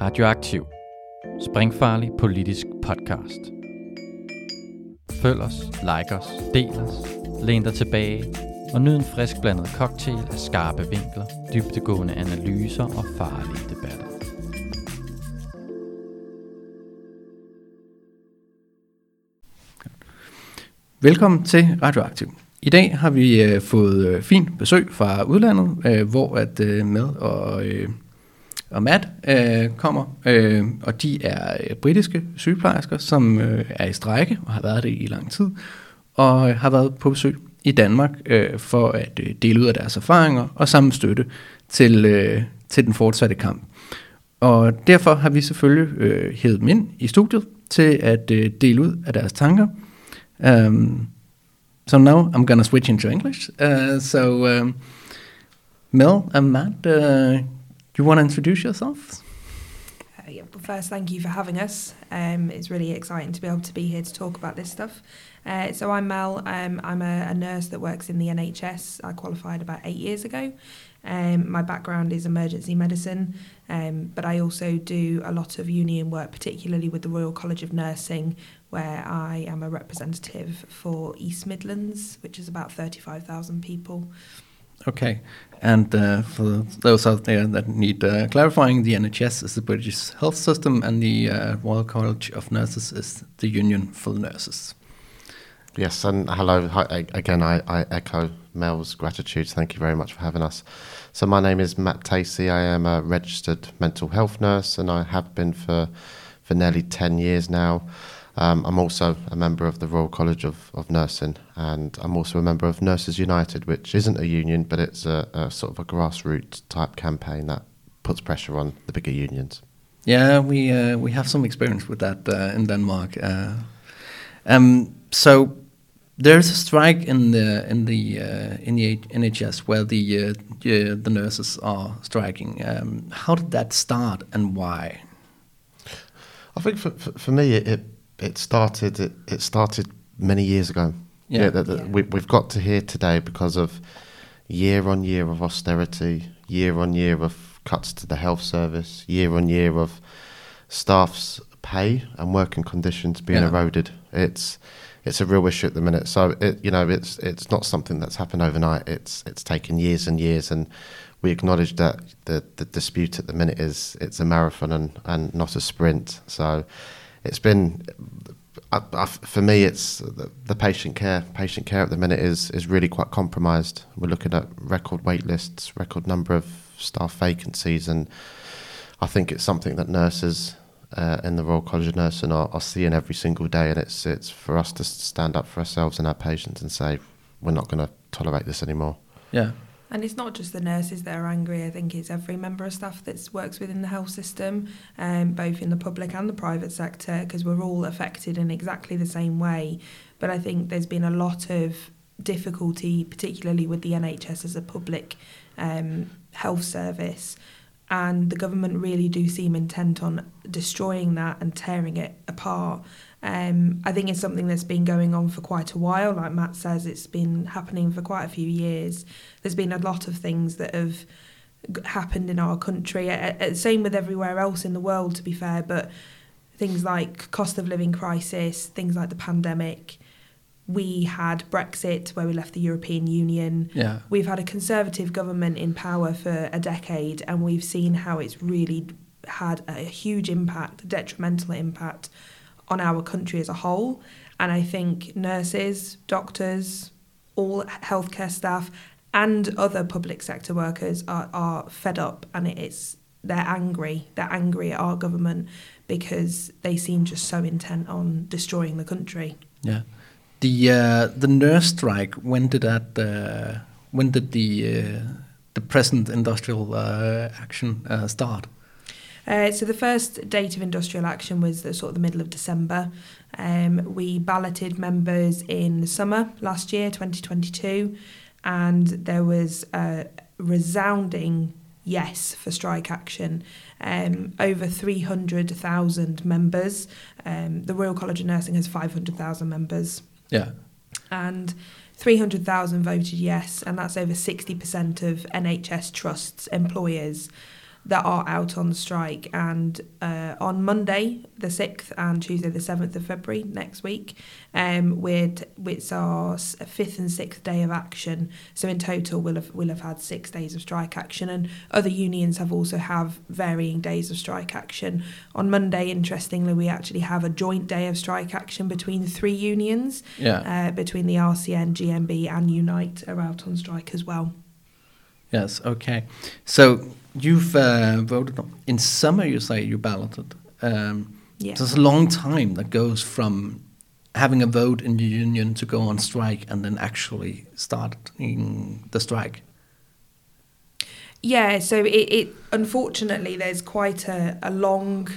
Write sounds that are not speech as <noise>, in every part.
Radioaktiv. Springfarlig politisk podcast. Følg os, like os, del os, læn dig tilbage og nyd en frisk blandet cocktail af skarpe vinkler, dybtegående analyser og farlige debatter. Velkommen til Radioaktiv. I dag har vi øh, fået øh, fint besøg fra udlandet, øh, hvor at øh, med og, øh, og Matt øh, kommer, øh, og de er øh, britiske sygeplejersker, som øh, er i strække og har været det i lang tid, og øh, har været på besøg i Danmark øh, for at øh, dele ud af deres erfaringer og sammen støtte til, øh, til den fortsatte kamp. Og derfor har vi selvfølgelig øh, hævet dem ind i studiet til at øh, dele ud af deres tanker. Um, so now I'm going to switch into English. Uh, so, um, Mel and Matt, uh, you want to introduce yourselves? Uh, yeah, well, first, thank you for having us. Um, it's really exciting to be able to be here to talk about this stuff. Uh, so I'm Mel. Um, I'm a, a nurse that works in the NHS. I qualified about eight years ago. Um, my background is emergency medicine, um, but I also do a lot of union work, particularly with the Royal College of Nursing, where I am a representative for East Midlands, which is about 35,000 people. Okay, and uh, for those out there that need uh, clarifying, the NHS is the British health system, and the uh, Royal College of Nurses is the union for nurses. Yes, and hello hi, again. I, I echo Mel's gratitude. Thank you very much for having us. So, my name is Matt Tacey. I am a registered mental health nurse, and I have been for for nearly ten years now. Um, I'm also a member of the Royal College of, of Nursing, and I'm also a member of Nurses United, which isn't a union, but it's a, a sort of a grassroots type campaign that puts pressure on the bigger unions. Yeah, we uh, we have some experience with that uh, in Denmark. Uh, um, so there's a strike in the in the uh, in the NHS where the uh, the nurses are striking. Um, how did that start and why? I think for for, for me it, it, it started it, it started many years ago. Yeah, yeah, that, that Yeah. We, we've got to here today because of year on year of austerity, year on year of cuts to the health service, year on year of staff's pay and working conditions being Yeah. eroded. It's it's a real issue at the minute. So it you know it's it's not something that's happened overnight. It's it's taken years and years, and we acknowledge that the the dispute at the minute is it's a marathon and and not a sprint. So it's been. I, I, for me, it's the, the patient care. Patient care at the minute is is really quite compromised. We're looking at record wait lists, record number of staff vacancies, and I think it's something that nurses uh, in the Royal College of Nursing are, are seeing every single day, and it's it's for us to stand up for ourselves and our patients and say we're not going to tolerate this anymore. Yeah, And it's not just the nurses that are angry. I think it's every member of staff that works within the health system, um, both in the public and the private sector, because we're all affected in exactly the same way. But I think there's been a lot of difficulty, particularly with the NHS as a public um, health service. And the government really do seem intent on destroying that and tearing it apart. Um, I think it's something that's been going on for quite a while. Like Matt says, it's been happening for quite a few years. There's been a lot of things that have happened in our country. Uh, same with everywhere else in the world, to be fair. But things like cost of living crisis, things like the pandemic. We had Brexit, where we left the European Union. yeah, We've had a conservative government in power for a decade, and we've seen how it's really had a huge impact, a detrimental impact on our country as a whole. And I think nurses, doctors, all healthcare staff, and other public sector workers are, are fed up, and it's they're angry. They're angry at our government because they seem just so intent on destroying the country. yeah. The uh, the nurse strike. When did that? Uh, when did the uh, the present industrial uh, action uh, start? Uh, so the first date of industrial action was the sort of the middle of December. Um, we balloted members in the summer last year, 2022, and there was a resounding yes for strike action. Um, over 300,000 members. Um, the Royal College of Nursing has 500,000 members Yeah, and 300,000 voted yes, and that's over 60% of NHS trusts, employers. That are out on strike. And uh, on Monday, the 6th, and Tuesday, the 7th of February next week, um, we're t- it's our fifth and sixth day of action. So in total, we'll have, we'll have had six days of strike action. And other unions have also have varying days of strike action. On Monday, interestingly, we actually have a joint day of strike action between three unions, Yeah. uh, between the RCN, GMB, and Unite are out on strike as well. Yes. Okay. So you've uh, voted on, in summer. You say you balloted. Um, Yeah. There's a long time that goes from having a vote in the union to go on strike and then actually starting the strike. Yeah, so it, it unfortunately there's quite a, a long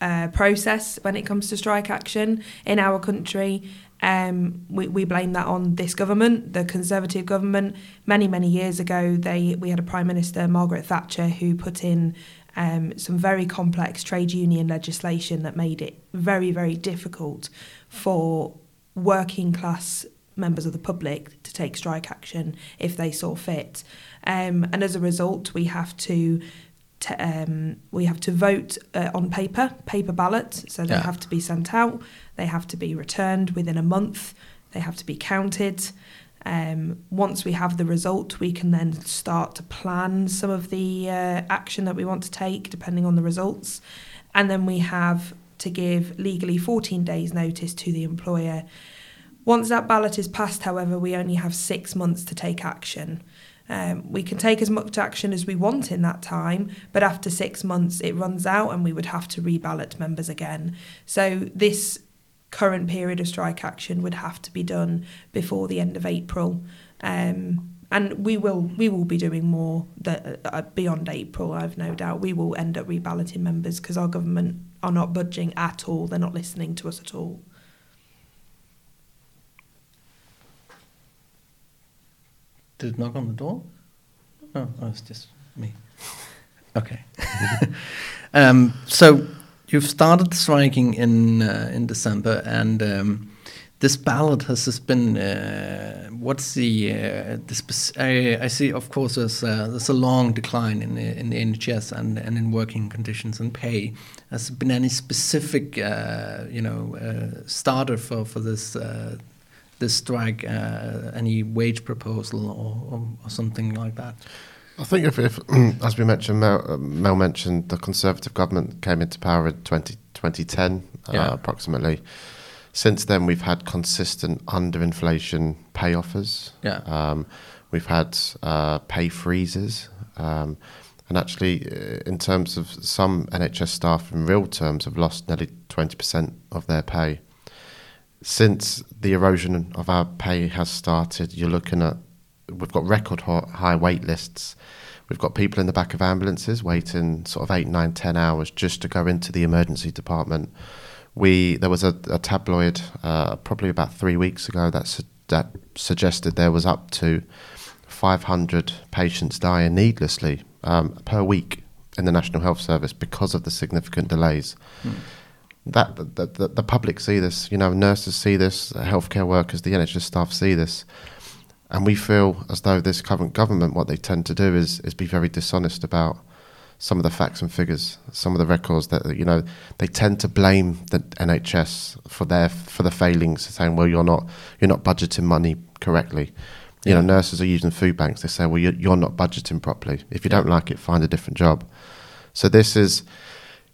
uh, process when it comes to strike action in our country. Um, we, we blame that on this government, the Conservative government. Many many years ago, they we had a Prime Minister Margaret Thatcher who put in um, some very complex trade union legislation that made it very very difficult for working class members of the public to take strike action if they saw fit. Um, and as a result, we have to um, we have to vote uh, on paper, paper ballot. So they Yeah. have to be sent out. They have to be returned within a month. They have to be counted. Um, once we have the result, we can then start to plan some of the uh, action that we want to take, depending on the results. And then we have to give legally 14 days' notice to the employer. Once that ballot is passed, however, we only have six months to take action. Um, we can take as much action as we want in that time, but after six months it runs out and we would have to reballot members again. So this current period of strike action would have to be done before the end of April. Um, and we will we will be doing more that uh, beyond April. I've no doubt we will end up reballoting members because our government are not budging at all. They're not listening to us at all. Did it knock on the door? Oh, oh it's just me. <laughs> Okay. <laughs> um, so you've started striking in uh, in December, and um, this ballot has just been. Uh, what's the uh, the I, I see? Of course, there's uh, there's a long decline in the in the NHS and and in working conditions and pay. Has been any specific uh, you know uh, starter for for this? Uh, this strike, uh, any wage proposal or, or, or something like that? I think if, if <clears throat> as we mentioned, Mel, uh, Mel mentioned the Conservative government came into power in 20, 2010, Yeah. uh, approximately. Since then, we've had consistent underinflation pay offers. Yeah. Um, we've had uh, pay freezes. Um, and actually, uh, in terms of some NHS staff, in real terms, have lost nearly 20% of their pay. Since the erosion of our pay has started, you're looking at we've got record high wait lists. We've got people in the back of ambulances waiting sort of eight, nine, ten hours just to go into the emergency department. We there was a, a tabloid uh, probably about three weeks ago that su- that suggested there was up to 500 patients dying needlessly um, per week in the National Health Service because of the significant delays. That the, the, the public see this, you know, nurses see this, healthcare workers, the NHS staff see this, and we feel as though this current government, what they tend to do is is be very dishonest about some of the facts and figures, some of the records that you know they tend to blame the NHS for their for the failings, saying, "Well, you're not you're not budgeting money correctly." You know, nurses are using food banks. They say, "Well, you're, you're not budgeting properly. If you don't like it, find a different job." So this is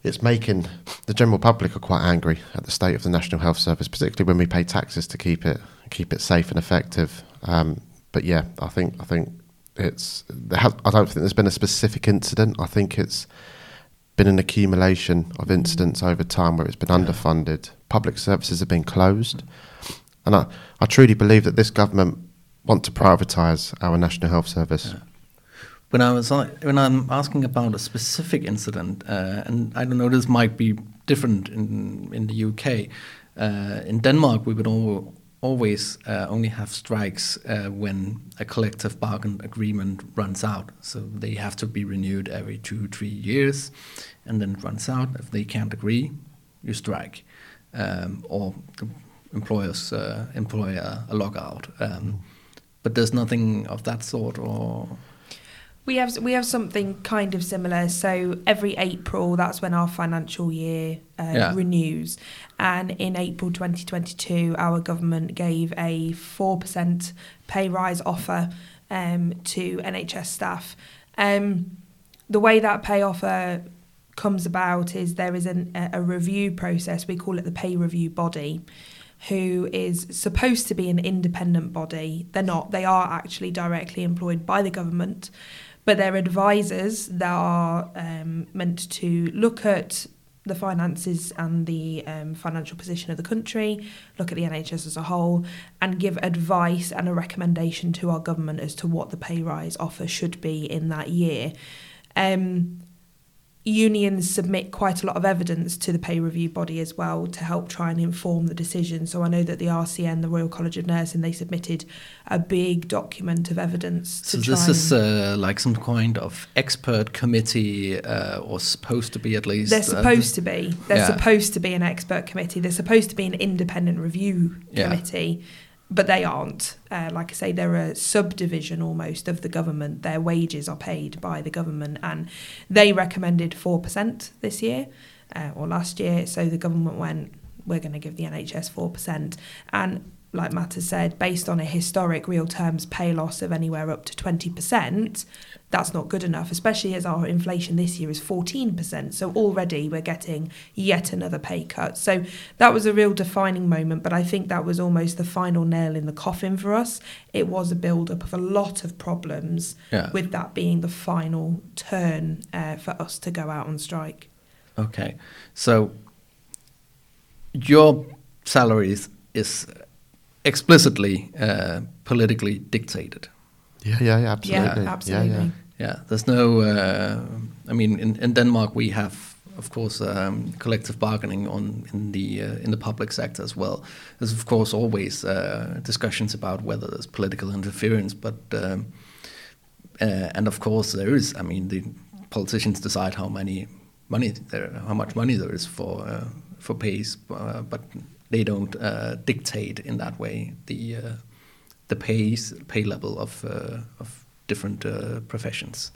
it's making the general public are quite angry at the state of the National Health Service, particularly when we pay taxes to keep it keep it safe and effective. Um, but yeah, I think I think it's there has, I don't think there's been a specific incident. I think it's been an accumulation of incidents over time where it's been underfunded. Public services have been closed, and I, I truly believe that this government want to privatise our National Health Service. When I was when I'm asking about a specific incident, uh, and I don't know, this might be different in in the UK. Uh, in Denmark, we would al- always uh, only have strikes uh, when a collective bargain agreement runs out. So they have to be renewed every two, three years, and then it runs out. If they can't agree, you strike, um, or the employers uh, employ a, a lockout. Um, but there's nothing of that sort, or We have we have something kind of similar. So every April, that's when our financial year uh, Yeah. renews, and in April 2022, our government gave a four percent pay rise offer um, to NHS staff. Um, the way that pay offer comes about is there is an, a, a review process. We call it the pay review body, who is supposed to be an independent body. They're not. They are actually directly employed by the government, but they're advisors that are um, meant to look at the finances and the um, financial position of the country, look at the NHS as a whole, and give advice and a recommendation to our government as to what the pay rise offer should be in that year. Um, unions submit quite a lot of evidence to the pay review body as well to help try and inform the decision. So I know that the RCN, the Royal College of Nursing, they submitted a big document of evidence So this is uh, like some kind of expert committee, uh, or supposed to be at least. They're uh, supposed to be. They're Yeah. supposed to be an expert committee. They're supposed to be an independent review Yeah. But they aren't. Uh, like I say, they're a subdivision almost of the government. Their wages are paid by the government, and they recommended four percent this year uh, or last year. So the government went, "We're going to give the NHS four percent," and like Matt has said, based on a historic real terms pay loss of anywhere up to 20%, that's not good enough, especially as our inflation this year is 14%. So already we're getting yet another pay cut. So that was a real defining moment, but I think that was almost the final nail in the coffin for us. It was a build up of a lot of problems, Yeah. with that being the final turn uh, for us to go out on strike. Okay, so your salary is, is explicitly uh, politically dictated. Yeah, yeah, yeah, absolutely. Yeah, absolutely. Yeah, yeah. Yeah, there's no. Uh, I mean, in, in Denmark we have, of course, um, collective bargaining on in the uh, in the public sector as well. There's of course always uh, discussions about whether there's political interference, but um, uh, and of course there is. I mean, the politicians decide how many money there, how much money there is for uh, for pays, uh, but they don't uh, dictate in that way the uh, the pays pay level of uh, of different uh, professions.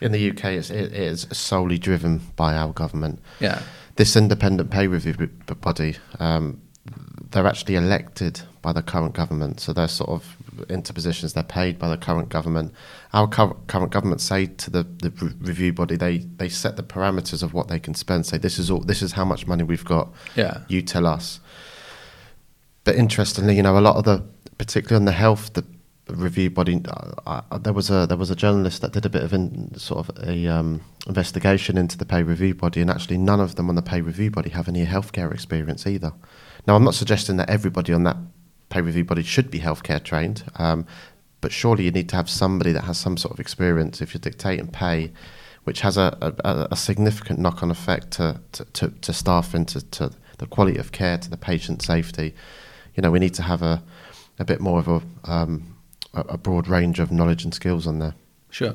In the UK, it's, it is solely driven by our government. Yeah, This independent pay review body, um, they're actually elected by the current government, so they're sort of into positions. They're paid by the current government. Our cur- current government say to the, the re- review body, they they set the parameters of what they can spend. Say this is all. This is how much money we've got. yeah, You tell us. But interestingly, you know, a lot of the, particularly on the health, the review body, there was a there was a journalist that did a bit of in, sort of a um, investigation into the pay review body, and actually none of them on the pay review body have any healthcare experience either. Now, I'm not suggesting that everybody on that pay review body should be healthcare trained, um, but surely you need to have somebody that has some sort of experience if you're dictating pay, which has a, a, a significant knock-on effect to, to, to, to staff and to, to the quality of care, to the patient safety. You know, we need to have a, a bit more of a, um, a, a broad range of knowledge and skills on there. sure.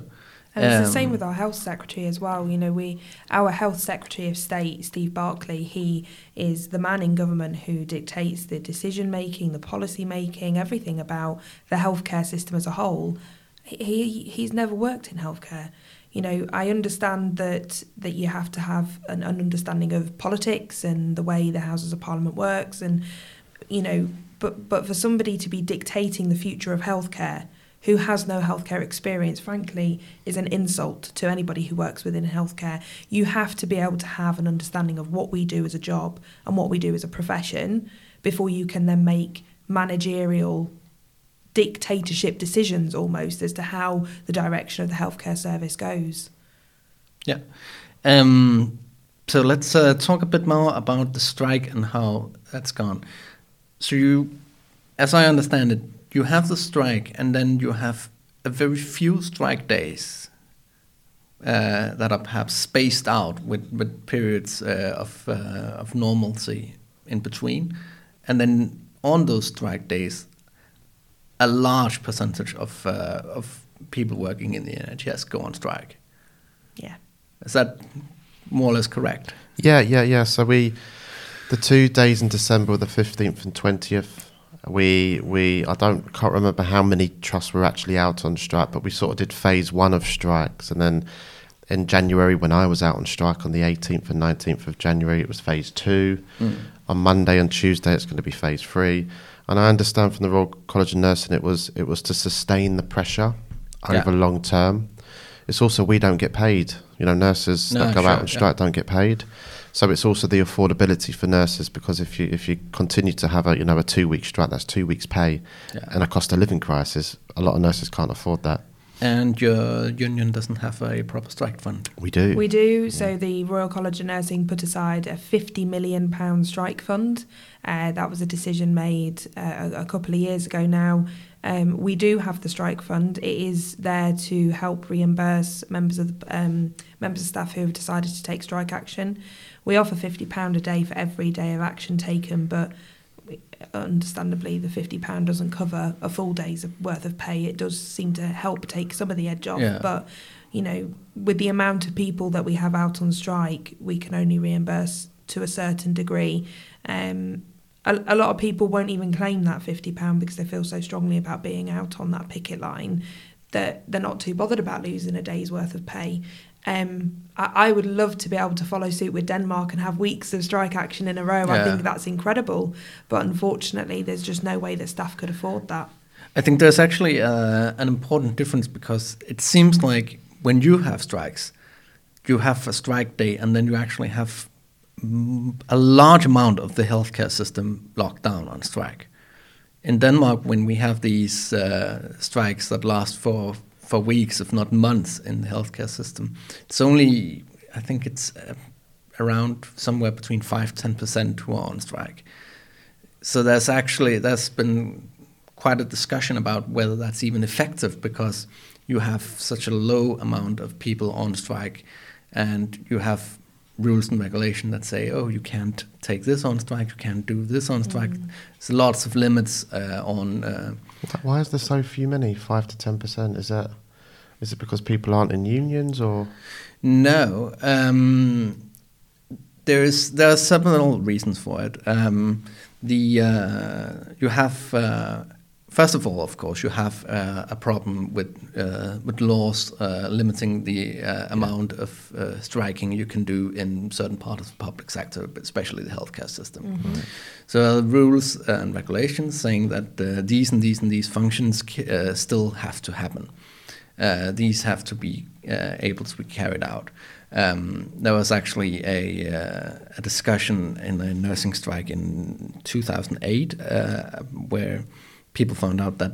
And it's the Um, same with our health secretary as well. You know, we our health secretary of state, Steve Barclay, he is the man in government who dictates the decision making, the policy making, everything about the healthcare system as a whole. He he's never worked in healthcare. You know, I understand that that you have to have an, an understanding of politics and the way the Houses of Parliament works, and you know, but but for somebody to be dictating the future of healthcare who has no healthcare experience, frankly, is an insult to anybody who works within healthcare. You have to be able to have an understanding of what we do as a job and what we do as a profession before you can then make managerial dictatorship decisions almost as to how the direction of the healthcare service goes. Yeah. Um, so let's uh, talk a bit more about the strike and how that's gone. So you, as I understand it, you have the strike, and then you have a very few strike days uh, that are perhaps spaced out with, with periods uh, of uh, of normalcy in between, and then on those strike days, a large percentage of uh, of people working in the NHS go on strike. Yeah. Is that more or less correct? Yeah, yeah, yeah. So we, the two days in December, the 15th and 20th, We we I don't can't remember how many trusts were actually out on strike, but we sort of did phase one of strikes, and then in January when I was out on strike on the 18th and 19th of January, it was phase two. Mm. On Monday and Tuesday, it's going to be phase three. And I understand from the Royal College of Nursing, it was it was to sustain the pressure Yeah. over long term. It's also we don't get paid. You know, nurses No, that go sure, out on yeah. strike don't get paid. So it's also the affordability for nurses because if you if you continue to have a you know a two week strike, that's two weeks pay, Yeah. and a cost of living crisis. A lot of nurses can't afford that. And your union doesn't have a proper strike fund. We do. We do. So the Royal College of Nursing put aside a fifty million pound strike fund. Uh, that was a decision made uh, a, a couple of years ago now. Um, we do have the strike fund. It is there to help reimburse members of the, um, members of staff who have decided to take strike action. We offer fifty pound a day for every day of action taken, but understandably the fifty pound doesn't cover a full day's worth of pay. It does seem to help take some of the edge off, Yeah. but you know, with the amount of people that we have out on strike, we can only reimburse to a certain degree. Um, a, a lot of people won't even claim that fifty pound because they feel so strongly about being out on that picket line that they're not too bothered about losing a day's worth of pay. Um, I, I would love to be able to follow suit with Denmark and have weeks of strike action in a row. I think that's incredible, but unfortunately, there's just no way that staff could afford that. I think there's actually uh, an important difference because it seems like when you have strikes, you have a strike day and then you actually have a large amount of the healthcare system locked down on strike. In Denmark, when we have these uh, strikes that last for, for weeks, if not months, in the healthcare system, it's only, I think it's uh, around somewhere between 5 10% who are on strike. So there's actually, there's been quite a discussion about whether that's even effective because you have such a low amount of people on strike and you have rules and regulation that say, oh, you can't take this on strike, you can't do this on strike. There's lots of limits uh, on. Uh, Why is there so few many? Five to ten percent? Is that? Is it because people aren't in unions or? no, um, there is there are several reasons for it. Um, the uh, you have uh, first of all, of course, you have uh, a problem with uh, with laws uh, limiting the uh, amount of uh, striking you can do in certain parts of the public sector, but especially the healthcare system. So uh, rules and regulations saying that uh, these and these and these functions uh, still have to happen. Uh, these have to be uh, able to be carried out. Um, there was actually a, uh, a discussion in the nursing strike in 2008 uh, where people found out that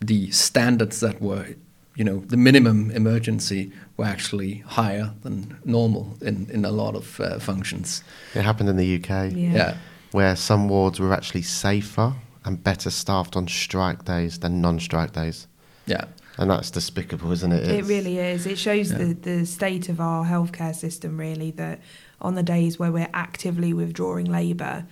the standards that were, you know, the minimum emergency were actually higher than normal in, in a lot of uh, functions. It happened in the UK. Yeah. yeah. where some wards were actually safer and better staffed on strike days than non-strike days, yeah. And that's despicable, isn't it? It really is. It shows Yeah. the, the state of our healthcare system, really, that on the days where we're actively withdrawing labour,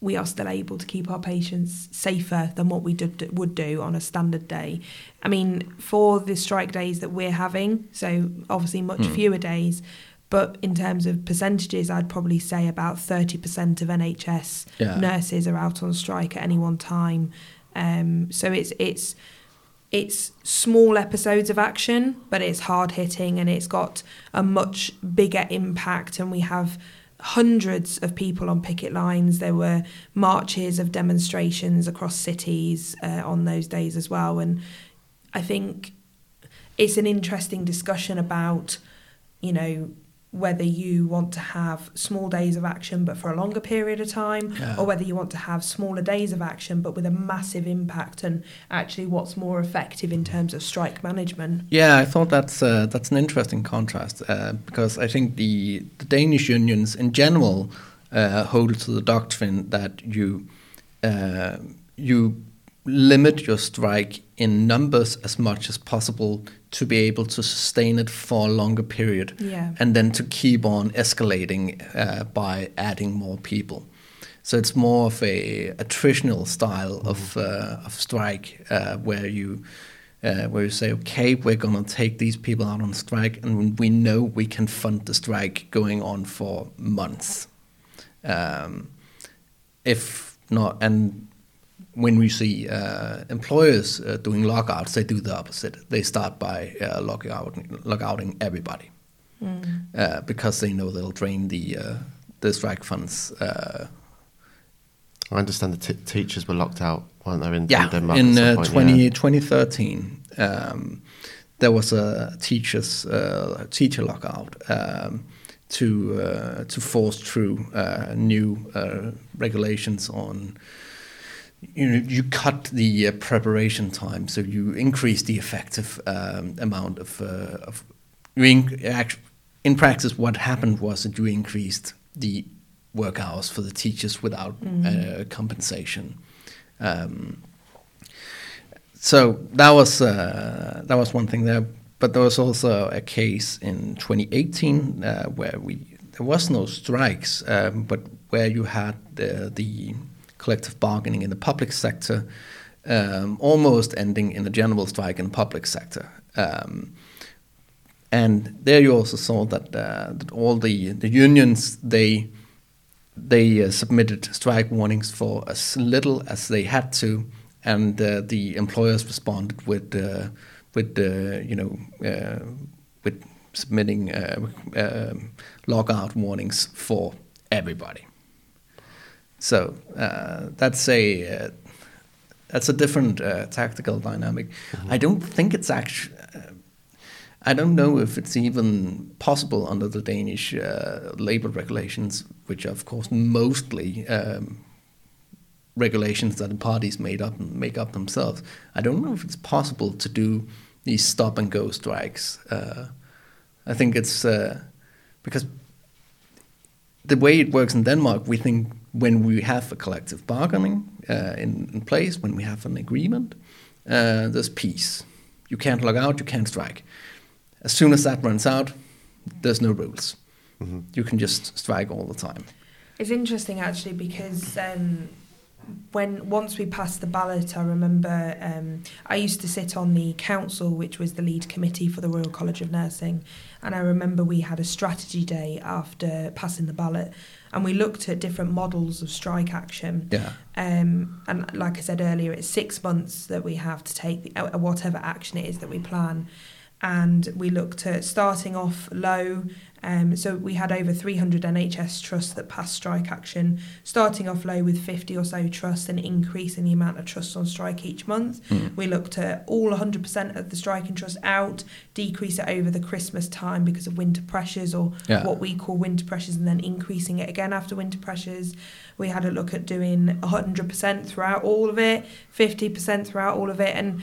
we are still able to keep our patients safer than what we did, would do on a standard day. I mean, for the strike days that we're having, so obviously much Hmm. fewer days, but in terms of percentages, I'd probably say about 30% of NHS Yeah. nurses are out on strike at any one time. Um, so it's it's it's small episodes of action, but it's hard hitting and it's got a much bigger impact. And we have hundreds of people on picket lines. There were marches of demonstrations across cities uh, on those days as well. And I think it's an interesting discussion about, you know, whether you want to have small days of action but for a longer period of time Yeah. or whether you want to have smaller days of action but with a massive impact and actually what's more effective in terms of strike management. Yeah, I thought that's uh, that's an interesting contrast uh, because I think the, the Danish unions in general uh, hold to the doctrine that you uh, you limit your strike in numbers as much as possible to be able to sustain it for a longer period, Yeah. and then to keep on escalating uh, by adding more people. So it's more of a attritional style of uh, of strike uh, where you uh, where you say, okay, we're gonna take these people out on strike, and we know we can fund the strike going on for months. Um, if not, and when we see uh, employers uh, doing lockouts, they do the opposite. They start by uh, out, lockouting everybody uh, because they know they'll drain the uh, the strike funds. Uh, I understand the t- teachers were locked out, weren't they, in, yeah, in Denmark? in uh, point, 20, yeah. 2013, um, there was a teachers uh, teacher lockout um, to uh, to force through uh, new uh, regulations on. You know, you cut the uh, preparation time, so you increase the effective um, amount of uh, of. You in, act, in practice, what happened was that you increased the work hours for the teachers without uh, compensation. Um, so that was uh, that was one thing there, but there was also a case in 2018 uh, where we there was no strikes, um, but where you had the, the collective bargaining in the public sector um, almost ending in a general strike in the public sector. Um, and there you also saw that, uh, that all the, the unions they they uh, submitted strike warnings for as little as they had to, and uh, the employers responded with uh, with uh, you know uh, with submitting lockout warnings for everybody. So uh, that's a uh, that's a different uh, tactical dynamic. I don't think it's actually. I don't know if it's even possible under the Danish uh, labor regulations, which are of course mostly um, regulations that the parties made up and make up themselves. I don't know if it's possible to do these stop and go strikes. Uh, I think it's uh, because the way it works in Denmark, we think when we have a collective bargaining uh, in, in place, when we have an agreement, uh, there's peace. You can't log out, you can't strike. As soon as that runs out, there's no rules. You can just strike all the time. It's interesting actually because um, when once we passed the ballot, I remember um, I used to sit on the council, which was the lead committee for the Royal College of Nursing, and I remember we had a strategy day after passing the ballot, and we looked at different models of strike action. Yeah. Um, and like I said earlier, it's six months that we have to take the, uh, whatever action it is that we plan. And we looked at starting off low. Um, so we had over 300 NHS trusts that passed strike action, starting off low with 50 or so trusts and increasing the amount of trusts on strike each month. We looked at all 100% of the striking trusts out, decrease it over the Christmas time because of winter pressures or Yeah. what we call winter pressures, and then increasing it again after winter pressures. We had a look at doing 100% throughout all of it, 50% throughout all of it, and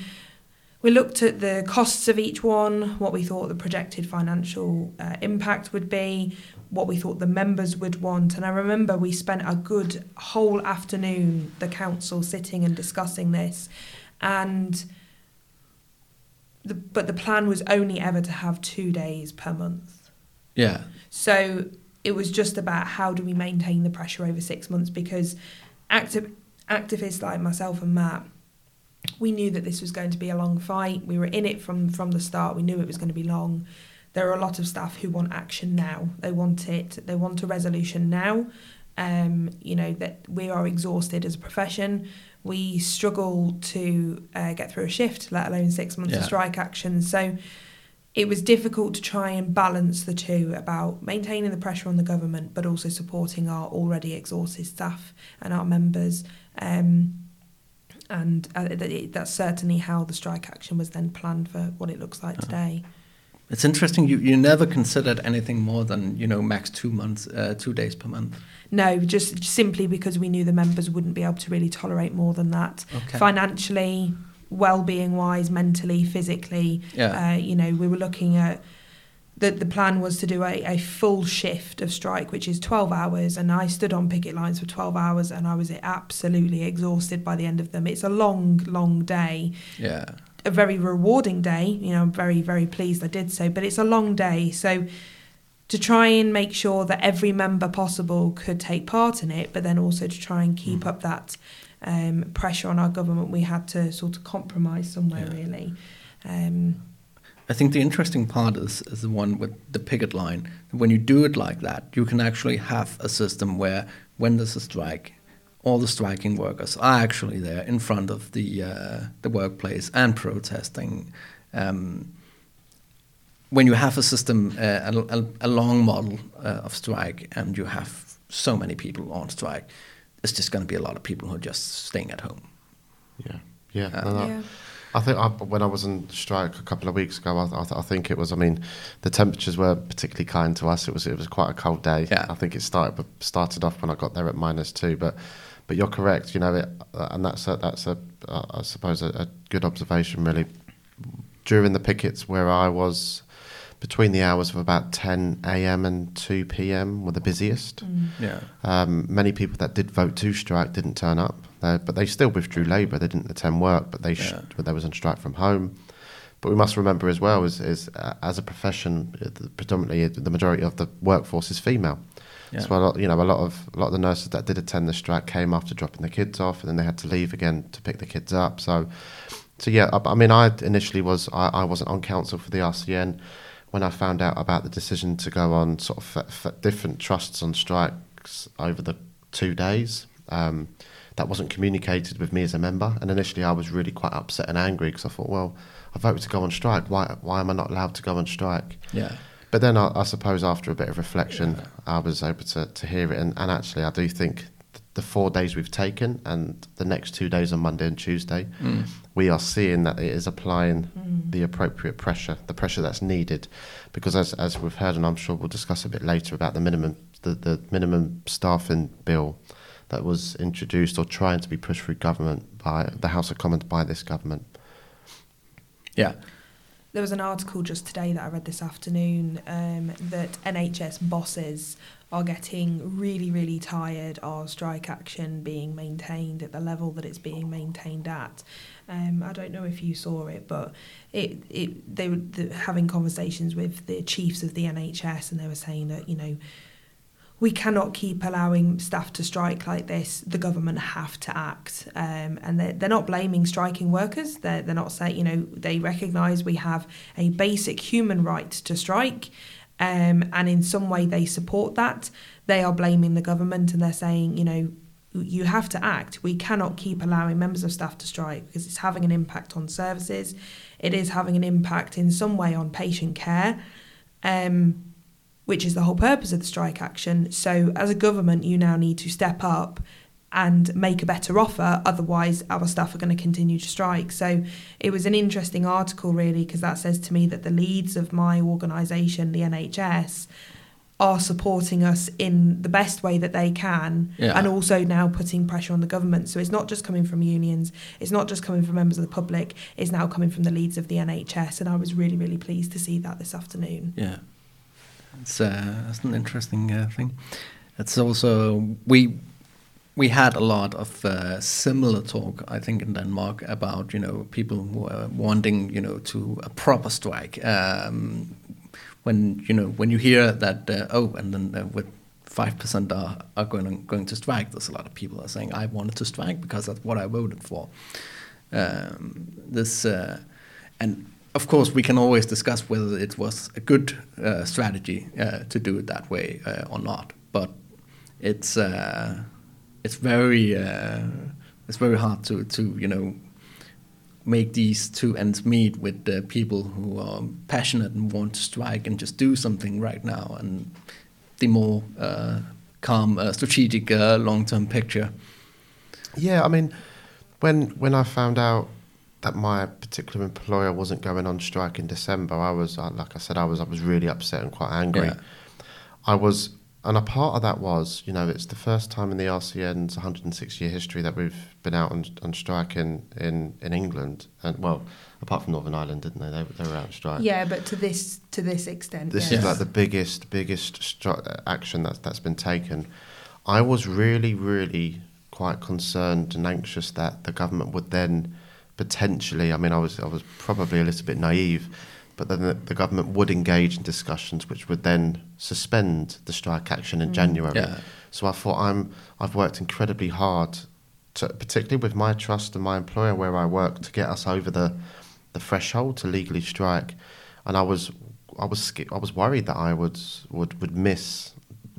we looked at the costs of each one, what we thought the projected financial uh, impact would be, what we thought the members would want. And I remember we spent a good whole afternoon, the council, sitting and discussing this. And the, but the plan was only ever to have two days per month. Yeah. So it was just about how do we maintain the pressure over six months because active, activists like myself and Matt, we knew that this was going to be a long fight. We were in it from, from the start. We knew it was going to be long. There are a lot of staff who want action now. They want it. They want a resolution now. Um, you know that we are exhausted as a profession. We struggle to uh, get through a shift, let alone six months of strike action. So it was difficult to try and balance the two about maintaining the pressure on the government, but also supporting our already exhausted staff and our members. Um, and uh, it, that's certainly how the strike action was then planned for what it looks like today. It's interesting. You, you never considered anything more than you know max two months, uh, two days per month. No, just simply because we knew the members wouldn't be able to really tolerate more than that. Okay. Financially, well-being wise, mentally, physically. Yeah. Uh, you know, we were looking at the the plan was to do a, a full shift of strike, which is 12 hours, and I stood on picket lines for 12 hours, and I was absolutely exhausted by the end of them. It's a long, long day, Yeah. a very rewarding day. You know, I'm very, very pleased I did so, but it's a long day. So to try and make sure that every member possible could take part in it, but then also to try and keep up that um, pressure on our government, we had to sort of compromise somewhere, Yeah. really. Um, I think the interesting part is, is the one with the picket line. When you do it like that, you can actually have a system where when there's a strike, all the striking workers are actually there in front of the uh, the workplace and protesting. Um, when you have a system, uh, a, a, a, long model uh, of strike, and you have so many people on strike, it's just going to be a lot of people who are just staying at home. Yeah, yeah. Uh, no, no. Yeah. I think I, when I was on strike a couple of weeks ago, I, I, I think it was. I mean, the temperatures weren't particularly kind to us. It was it was quite a cold day. Yeah. I think it started started off when I got there at minus two, but but you're correct. You know, it, uh, and that's a, that's a uh, I suppose a, a good observation really. During the pickets where I was, between the hours of about 10 a.m. and 2 p.m. were the busiest. Yeah. Um, many people that did vote to strike didn't turn up, uh, but they still withdrew Labour. They didn't attend work, but they sh- Yeah. but they was on strike from home. But we must remember as well, is, is uh, as a profession, uh, predominantly uh, the majority of the workforce is female. Yeah. So a lot, you know, a lot of a lot of the nurses that did attend the strike came after dropping the kids off, and then they had to leave again to pick the kids up. So, so yeah, I, I mean, I initially was I, I wasn't on council for the RCN when I found out about the decision to go on sort of f- f- different trusts on strikes over the two days. Um, that wasn't communicated with me as a member, and initially I was really quite upset and angry because I thought, well, I voted to go on strike. Why why am I not allowed to go on strike? Yeah. But then I, I suppose after a bit of reflection, I was able to, to hear it. And, and actually, I do think th- the four days we've taken and the next two days on Monday and Tuesday, Mm. we are seeing that it is applying the appropriate pressure, the pressure that's needed. Because as, as we've heard, and I'm sure we'll discuss a bit later about the minimum, the, the minimum staffing bill that was introduced or trying to be pushed through government by the House of Commons by this government. Yeah. There was an article just today that I read this afternoon um, that NHS bosses are getting really, really tired of strike action being maintained at the level that it's being maintained at. Um, I don't know if you saw it, but it, it they were the, having conversations with the chiefs of the NHS, and they were saying that you know we cannot keep allowing staff to strike like this. The government have to act, um, and they're, they're not blaming striking workers. They're they're not saying you know they recognise we have a basic human right to strike, um, and in some way they support that. They are blaming the government, and they're saying you know you have to act. We cannot keep allowing members of staff to strike because it's having an impact on services. It is having an impact in some way on patient care. Um, which is the whole purpose of the strike action. So, as a government, you now need to step up and make a better offer, otherwise, our staff are going to continue to strike. So, it was an interesting article, really, because that says to me that the leads of my organisation, the NHS, are supporting us in the best way that they can Yeah. and also now putting pressure on the government. So, it's not just coming from unions, it's not just coming from members of the public, it's now coming from the leads of the NHS. And I was really, really pleased to see that this afternoon. Yeah, it's uh, it's an interesting uh, thing. It's also we we had a lot of uh, similar talk, I think, in Denmark about you know people wanting you know to a proper strike. Um, when you know when you hear that uh, oh, and then uh, with five percent are, are going going to strike, there's a lot of people are saying I wanted to strike because that's what I voted for. Um, this uh, and of course we can always discuss whether it was a good uh, strategy uh, to do it that way uh, or not. But it's uh, it's very uh, it's very hard to to you know make these two ends meet with the people who are passionate and want to strike and just do something right now and the more uh, calm uh, strategic uh, long term picture. Yeah, I mean, when when I found out that my particular employer wasn't going on strike in December, I was uh, like I said, I was I was really upset and quite angry. Yeah. I was, and a part of that was, you know, it's the first time in the RCN's 106 year history that we've been out on, on strike in, in, in England, and well, apart from Northern Ireland, didn't they? They, they were out on strike. Yeah, but to this to this extent, This yes. is like the biggest, biggest stru- action that's that's been taken. I was really, really quite concerned and anxious that the government would then potentially. I mean, I was I was probably a little bit naive, but then the, the government would engage in discussions which would then suspend the strike action in mm. January. Yeah. So I thought I'm I've worked incredibly hard, to, particularly with my trust and my employer where I work, to get us over the the threshold to legally strike, and I was I was I was worried that I would would would miss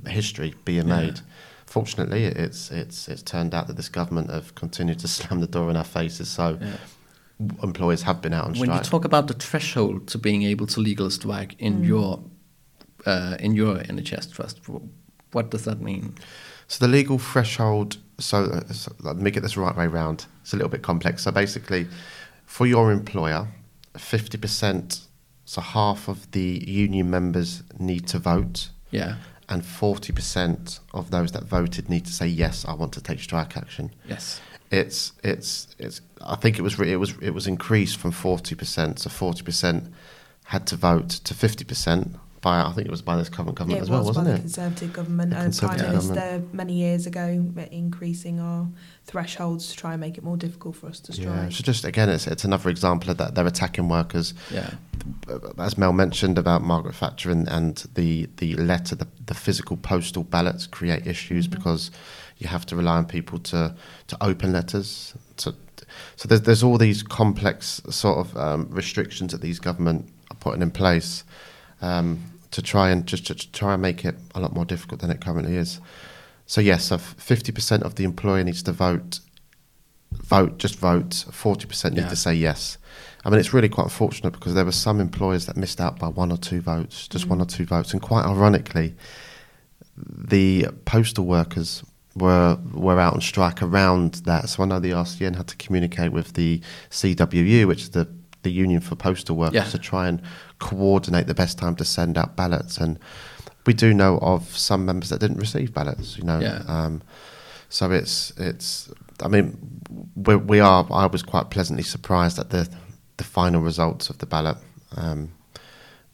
history being Yeah. made fortunately, it's it's it's turned out that this government have continued to <laughs> slam the door in our faces. So Yeah. employers have been out on strike. When strike. you talk about the threshold to being able to legal strike in Mm. your uh, in your NHS trust, what does that mean? So the legal threshold. So, uh, so let me get this right way round. It's a little bit complex. So basically, for your employer, fifty percent, so half of the union members need to vote, Yeah. And forty percent of those that voted need to say yes, I want to take strike action. Yes. It's it's it's. I think it was it was it was increased from forty percent. So forty percent had to vote to fifty percent by I think it was by this current government it as well, was by wasn't the it? Conservative government, The Conservative Prime Minister government. many years ago, uh, increasing our thresholds to try and make it more difficult for us to strike. Yeah. So just again, it's it's another example of that. They're attacking workers. Yeah. as Mel mentioned about Margaret Thatcher and, and the, the letter, the, the physical postal ballots create issues Mhm. because you have to rely on people to, to open letters. To, so there's, there's all these complex sort of um, restrictions that these government are putting in place um, to try and just to, try and make it a lot more difficult than it currently is. So yes, so 50% of the employer needs to vote, vote, just vote. 40% need Yeah. to say yes. I mean, it's really quite unfortunate because there were some employers that missed out by one or two votes, just mm. one or two votes, and quite ironically, the postal workers were were out on strike around that. So I know the RCN had to communicate with the CWU, which is the the union for postal workers, Yeah. to try and coordinate the best time to send out ballots. And we do know of some members that didn't receive ballots. You know, Yeah. um, so it's it's. I mean, we, we are. I was quite pleasantly surprised at the the final results of the ballot. Um,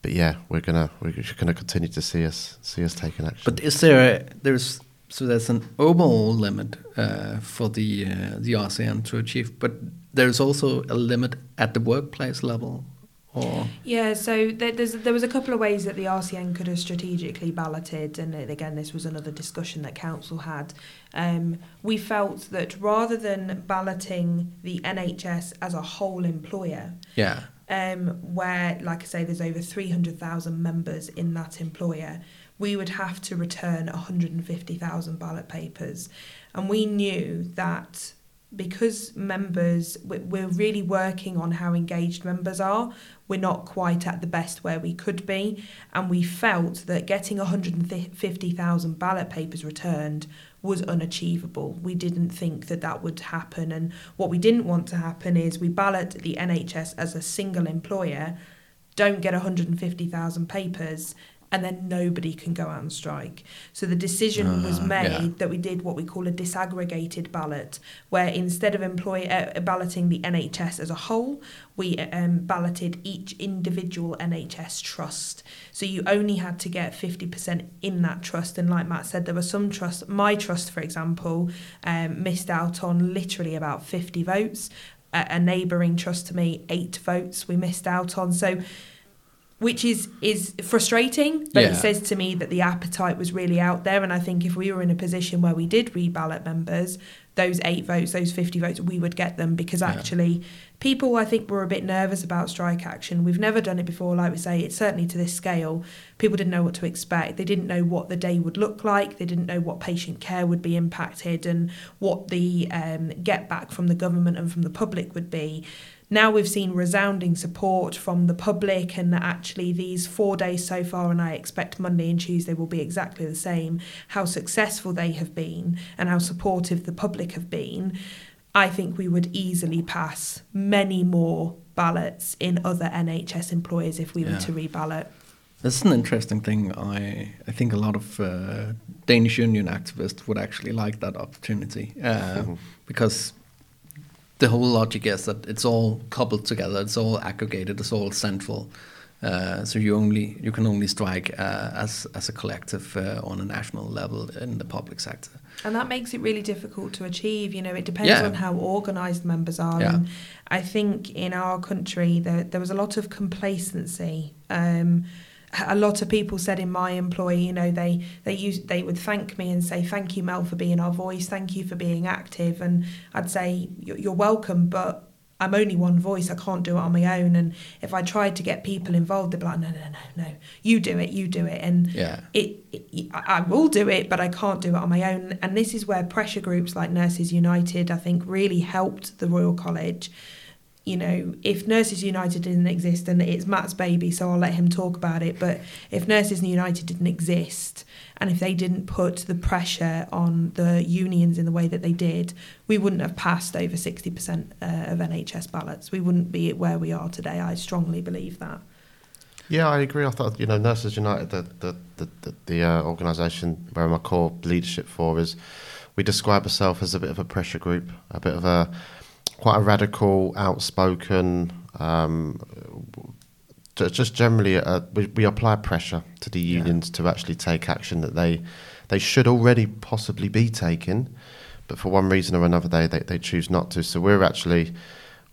but yeah, we're gonna we're gonna continue to see us see us taking action. But is there a, there's so there's an overall limit uh, for the uh, the RCN to achieve, but there's also a limit at the workplace level, or Yeah, so there, there's, there was a couple of ways that the RCN could have strategically balloted, and again, this was another discussion that council had. Um, we felt that rather than balloting the NHS as a whole employer, yeah, um, where, like I say, there's over 300,000 members in that employer, we would have to return 150,000 ballot papers. And we knew that because members, we- we're really working on how engaged members are, we're not quite at the best where we could be. And we felt that getting 150,000 ballot papers returned was unachievable. We didn't think that that would happen. And what we didn't want to happen is we ballot the NHS as a single employer, don't get 150,000 papers, and then nobody can go out and strike. So the decision was Ah, made yeah. that we did what we call a disaggregated ballot, where instead of employ uh, balloting the NHS as a whole, we um, balloted each individual NHS trust. So you only had to get 50% in that trust. And like Matt said, there were some trusts, my trust, for example, um, missed out on literally about 50 votes. A, a neighbouring trust to me, eight votes we missed out on. So which is is frustrating but Yeah. it says to me that the appetite was really out there. And i think if we were in a position where we did reballot members those eight votes those 50 votes we would get them. Because Yeah. actually people i think were a bit nervous about strike action. We've never done it before like we say it's certainly to this scale. People didn't know what to expect. They didn't know what the day would look like. They didn't know what patient care would be impacted and what the um, get back from the government and from the public would be now we've seen resounding support from the public and that actually these four days so far and i expect monday and tuesday will be exactly the same how successful they have been and how supportive the public have been i think we would easily pass many more ballots in other nhs employers if we Yeah. were to reballot this is an interesting thing. I I think a lot of uh, Danish union activists would actually like that opportunity uh, <laughs> because the whole logic is that it's all coupled together, it's all aggregated, it's all central. Uh, so you only you can only strike uh, as as a collective uh, on a national level in the public sector. And that makes it really difficult to achieve. You know, it depends Yeah. on how organised members are. Yeah. And I think in our country there there was a lot of complacency. Um, a lot of people said in my employ, you know, they they use they would thank me and say thank you Mel for being our voice, thank you for being active, and I'd say "You're- you're welcome, but I'm only one voice. I can't do it on my own. And if I tried to get people involved, they'd be like, no, no, no, no, you do it, you do it. And Yeah. it, it, I will do it, but I can't do it on my own. And this is where pressure groups like Nurses United, I think, really helped the Royal College. You know, if Nurses United didn't exist, and it's Matt's baby, so I'll let him talk about it. But if Nurses United didn't exist, and if they didn't put the pressure on the unions in the way that they did, we wouldn't have passed over 60% uh, of NHS ballots. We wouldn't be where we are today. I strongly believe that. Yeah, I agree. I thought you know Nurses United, the the the, the, the uh, organisation where my core leadership for is, we describe ourselves as a bit of a pressure group, a bit of a quite a radical, outspoken. Um, just generally, uh, we, we apply pressure to the Yeah. unions to actually take action that they they should already possibly be taking, but for one reason or another they, they, they choose not to. So we're actually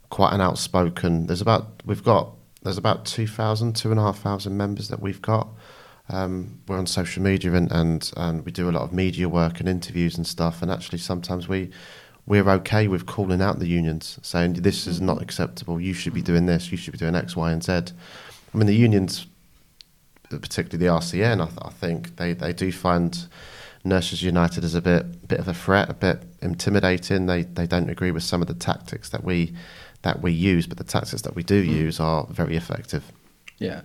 quite an outspoken. There's about we've got there's about 2,000, 2,500 members that we've got. Um, we're on social media and, and and we do a lot of media work and interviews and stuff. And actually, sometimes we we're okay with calling out the unions, saying this is not mm-hmm. acceptable. You should be doing this. You should be doing X, Y, and Z. I mean, the unions, particularly the RCN, I, th- I think they, they do find Nurses United as a bit bit of a threat, a bit intimidating. They they don't agree with some of the tactics that we that we use, but the tactics that we do mm-hmm. use are very effective. Yeah.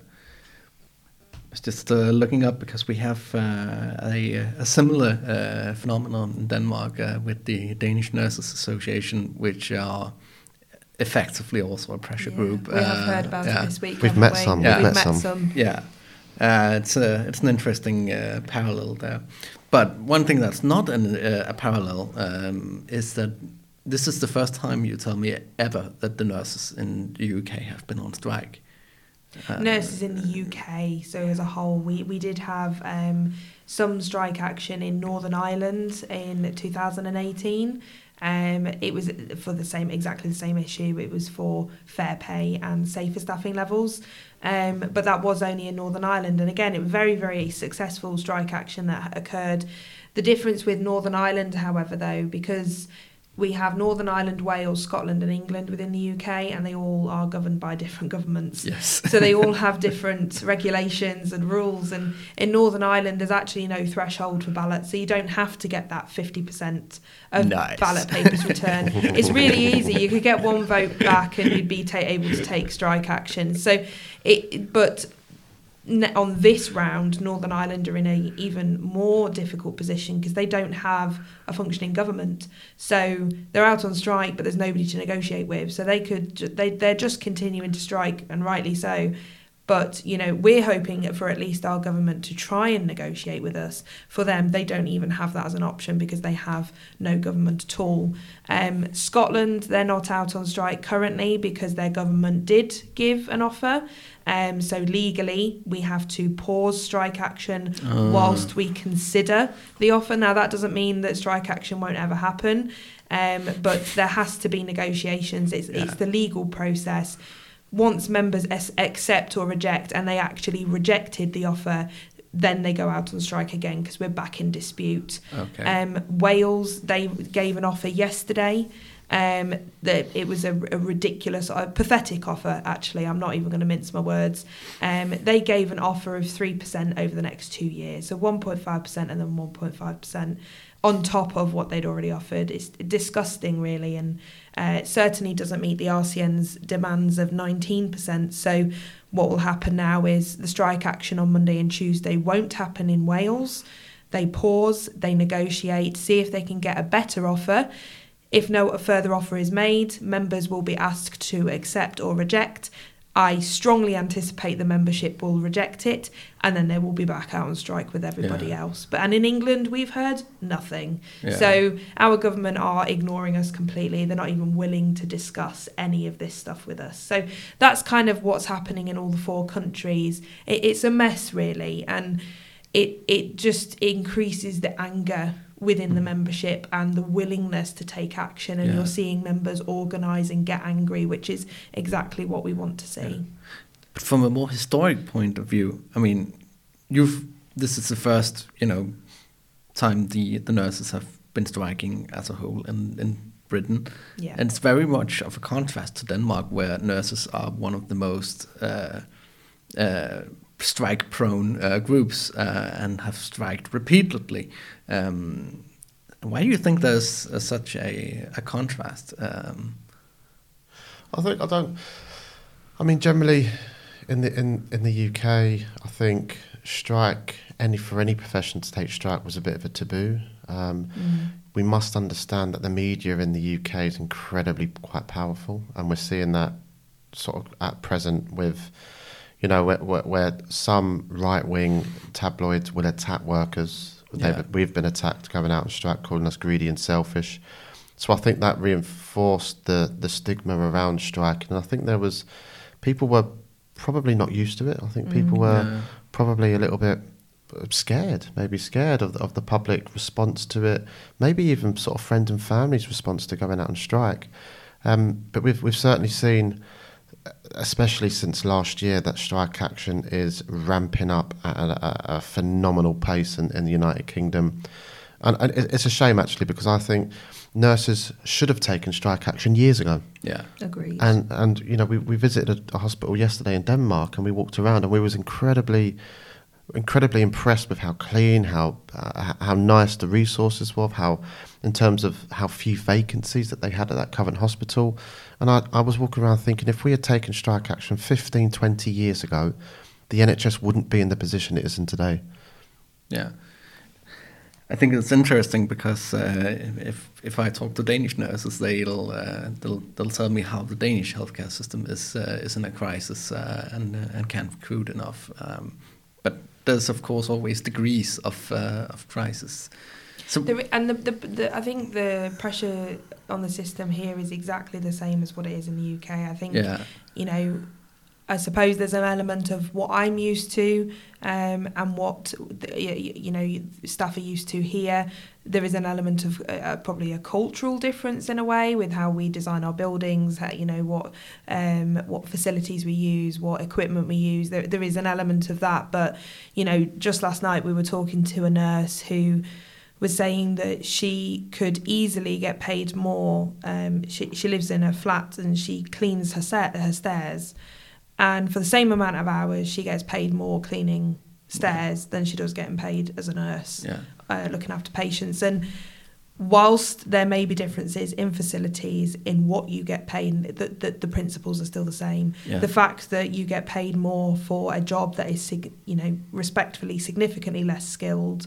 I was just uh, looking up because we have uh, a, a similar uh, phenomenon in Denmark uh, with the Danish Nurses Association, which are effectively also a pressure Yeah, group. We have Uh, heard about yeah. it this week. We've met we? some, we've We've met met some. some. Yeah, uh, it's a, it's an interesting uh, parallel there. But one thing that's not an, uh, a parallel um, is that this is the first time you tell me ever that the nurses in the UK have been on strike. Uh, Nurses in the UK, so as a whole, we, we did have um, some strike action in Northern Ireland in 2018. Um, it was for the same, exactly the same issue. It was for fair pay and safer staffing levels. Um, but that was only in Northern Ireland. And again, it was very, very successful strike action that occurred. The difference with Northern Ireland, however, though, because we have Northern Ireland, Wales, Scotland, and England within the UK, and they all are governed by different governments. Yes. <laughs> so they all <laughs> have different regulations and rules. And in Northern Ireland, there's actually no threshold for ballots, so you don't have to get that 50% of Nice. ballot papers <laughs> returned. it's really easy. You could get one vote back, and you'd be ta- able to take strike action. So it, but on this round, Northern Ireland are in a even more difficult position because they don't have a functioning government. So they're out on strike, but there's nobody to negotiate with. So they could they they're just continuing to strike, and rightly so. But you know, we're hoping for at least our government to try and negotiate with us. For them, they don't even have that as an option because they have no government at all. Um, Scotland, they're not out on strike currently because their government did give an offer. Um, so legally, we have to pause strike action Ah. whilst we consider the offer. Now, that doesn't mean that strike action won't ever happen, um, but there has to be negotiations. It's, Yeah. it's the legal process. Once members es- accept or reject, and they actually rejected the offer, then they go out on strike again because we're back in dispute. Okay. Um, Wales, they gave an offer yesterday. Um, that it was a, a ridiculous, a pathetic offer. Actually, I'm not even going to mince my words. Um, they gave an offer of three percent over the next two years, so 1.5 percent and then 1.5 percent on top of what they'd already offered. It's disgusting, really, and uh, it certainly doesn't meet the RCN's demands of 19 percent. So, what will happen now is the strike action on Monday and Tuesday won't happen in Wales. They pause, they negotiate, see if they can get a better offer. If no further offer is made, members will be asked to accept or reject. I strongly anticipate the membership will reject it, and then they will be back out on strike with everybody Yeah. else. But and in England, we've heard nothing. Yeah. So our government are ignoring us completely. They're not even willing to discuss any of this stuff with us. So that's kind of what's happening in all the four countries. It, it's a mess, really, and it it just increases the anger within the membership and the willingness to take action. And Yeah. you're seeing members organise and get angry, which is exactly what we want to see. Yeah. But from a more historic point of view, I mean, you've this is the first you know time the the nurses have been striking as a whole in in Britain. Yeah. And it's very much of a contrast to Denmark, where nurses are one of the most uh, uh, strike prone uh, groups uh, and have striked repeatedly. Um, why do you think there's uh, such a, a contrast? Um, I think I don't. I mean, generally, in the in in the UK, I think strike any for any profession to take strike was a bit of a taboo. Um, Mm. We must understand that the media in the UK is incredibly quite powerful, and we're seeing that sort of at present with, you know, where, where, where some right wing tabloids will attack workers. Yeah. We've been attacked going out on strike, calling us greedy and selfish. So I think that reinforced the the stigma around strike, and I think there was people were probably not used to it. I think people Mm. were yeah. probably a little bit scared, maybe scared of the, of the public response to it, maybe even sort of friend and family's response to going out on strike. Um, but we've we've certainly seen, especially since last year, that strike action is ramping up at a, a, a phenomenal pace in, in the United Kingdom, and, and it's a shame actually because I think nurses should have taken strike action years ago. Yeah. Agreed. And and you know we, we visited a, a hospital yesterday in Denmark and we walked around and we was incredibly incredibly impressed with how clean, how uh, how nice the resources were, how in terms of how few vacancies that they had at that current hospital. And I, I was walking around thinking if we had taken strike action 15, 20 years ago, the NHS wouldn't be in the position it is in today. Yeah. I think it's interesting because uh, if if I talk to Danish nurses, they'll uh, they'll they'll tell me how the Danish healthcare system is uh, is in a crisis uh, and uh, and can't recruit enough. Um, but there's of course always degrees of uh, of crisis. So There, i- and the, the, the, I think the pressure on the system here is exactly the same as what it is in the UK. I think, yeah, you know, I suppose there's an element of what I'm used to um, and what, you know, staff are used to here. There is an element of uh, uh, probably a cultural difference in a way with how we design our buildings, you know, what um, what facilities we use, what equipment we use. There, there is an element of that. But, you know, just last night we were talking to a nurse who was saying that she could easily get paid more. Um, she, she lives in a flat and she cleans her, set, her stairs. And for the same amount of hours, she gets paid more cleaning stairs than she does getting paid as a nurse yeah, uh, looking after patients. And whilst there may be differences in facilities, in what you get paid, the, the, the principles are still the same. yeah, The fact that you get paid more for a job that is, you know, respectfully, significantly less skilled,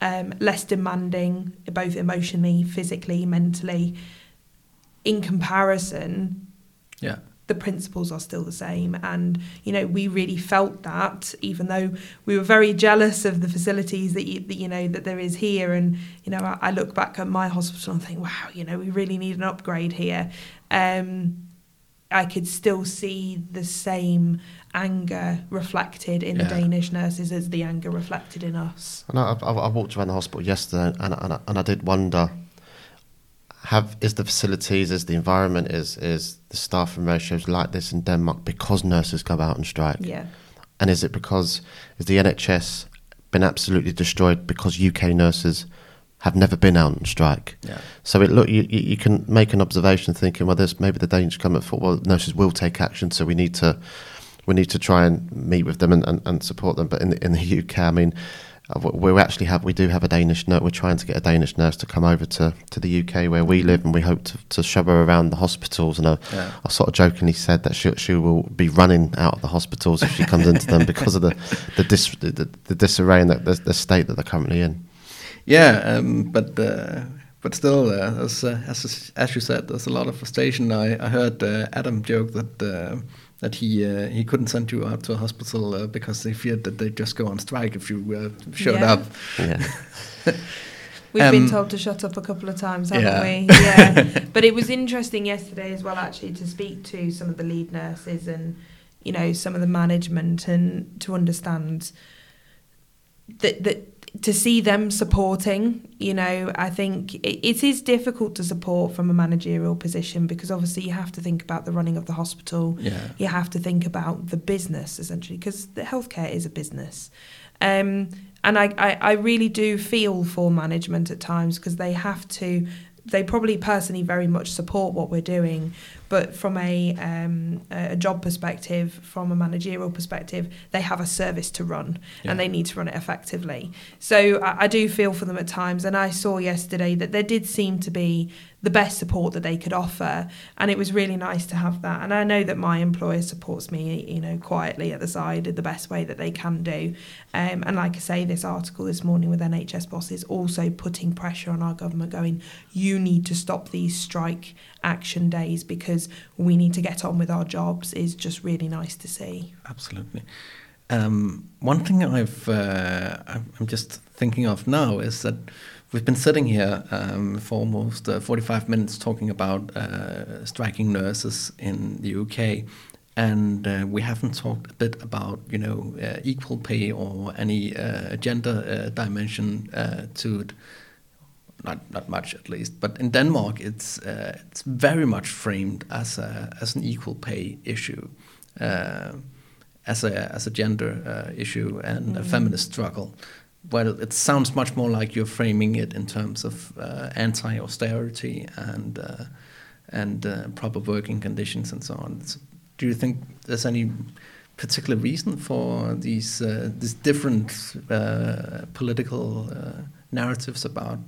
um, less demanding, both emotionally, physically, mentally, in comparison, yeah, the principles are still the same and you know we really felt that even though we were very jealous of the facilities that you, that, you know that there is here and you know I, I look back at my hospital and think wow you know we really need an upgrade here um I could still see the same anger reflected in Yeah. the Danish nurses as the anger reflected in us. And I, I, I walked around the hospital yesterday, and, and, I- and I did wonder: have is the facilities, is the environment, is is the staffing ratios like this in Denmark because nurses go out on strike? Yeah. And is it because is the NHS been absolutely destroyed because UK nurses have never been out on strike? yeah, So it look you, you you can make an observation thinking, well, there's maybe the Danish government thought, well, nurses will take action, so we need to we need to try and meet with them and, and, and support them. But in the, in the UK, I mean, we we actually have we do have a Danish nurse. We're trying to get a Danish nurse to come over to, to the UK where we live, and we hope to, to show her around the hospitals. And I, yeah. I sort of jokingly said that she she will be running out of the hospitals if she comes into them <laughs> because of the the, dis, the, the disarray and the, the, the state that they're currently in. Yeah, um, but uh, but still, uh, there's, uh, as as you said, there's a lot of frustration. I, I heard uh, Adam joke that uh, that he uh, he couldn't send you out to a hospital uh, because they feared that they'd just go on strike if you uh, showed Yeah. up. Yeah. <laughs> We've been Um, told to shut up a couple of times, haven't yeah. we? <laughs> Yeah. but it was interesting yesterday as well, actually, to speak to some of the lead nurses and, you know, some of the management and to understand that that to see them supporting. You know, I think it, it is difficult to support from a managerial position because obviously you have to think about the running of the hospital Yeah, you have to think about the business essentially because the healthcare is a business um, and I, I, I really do feel for management at times because they have to they probably personally very much support what we're doing, but from a um, a job perspective, from a managerial perspective, they have a service to run Yeah. and they need to run it effectively. So I, I do feel for them at times, and I saw yesterday that there did seem to be the best support that they could offer, and it was really nice to have that. And I know that my employer supports me, you know, quietly at the side in the best way that they can do. Um, and like I say, this article this morning with NHS bosses also putting pressure on our government, going, you need to stop these strike action days because we need to get on with our jobs is just really nice to see. Absolutely. Um, one thing I've uh, I'm just thinking of now is that we've been sitting here um, for almost uh, 45 minutes talking about uh, striking nurses in the UK, and uh, we haven't talked a bit about you know uh, equal pay or any uh, gender dimension to it. Not not much at least, but in Denmark it's uh, it's very much framed as a as an equal pay issue. Uh, as a as a gender uh, issue and a feminist struggle. Well, it sounds much more like you're framing it in terms of uh, anti-austerity and uh, and uh, proper working conditions and so on. So do you think there's any particular reason for these uh, these different uh, political uh, narratives about?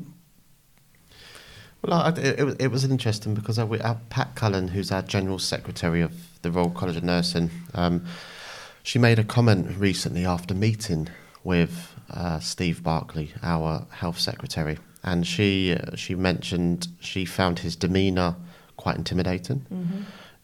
Well, I, it, it, was, interesting because our, our Pat Cullen, who's our General Secretary of the Royal College of Nursing, um, she made a comment recently after meeting with uh, Steve Barclay, our Health Secretary, and she uh, she mentioned she found his demeanour quite intimidating.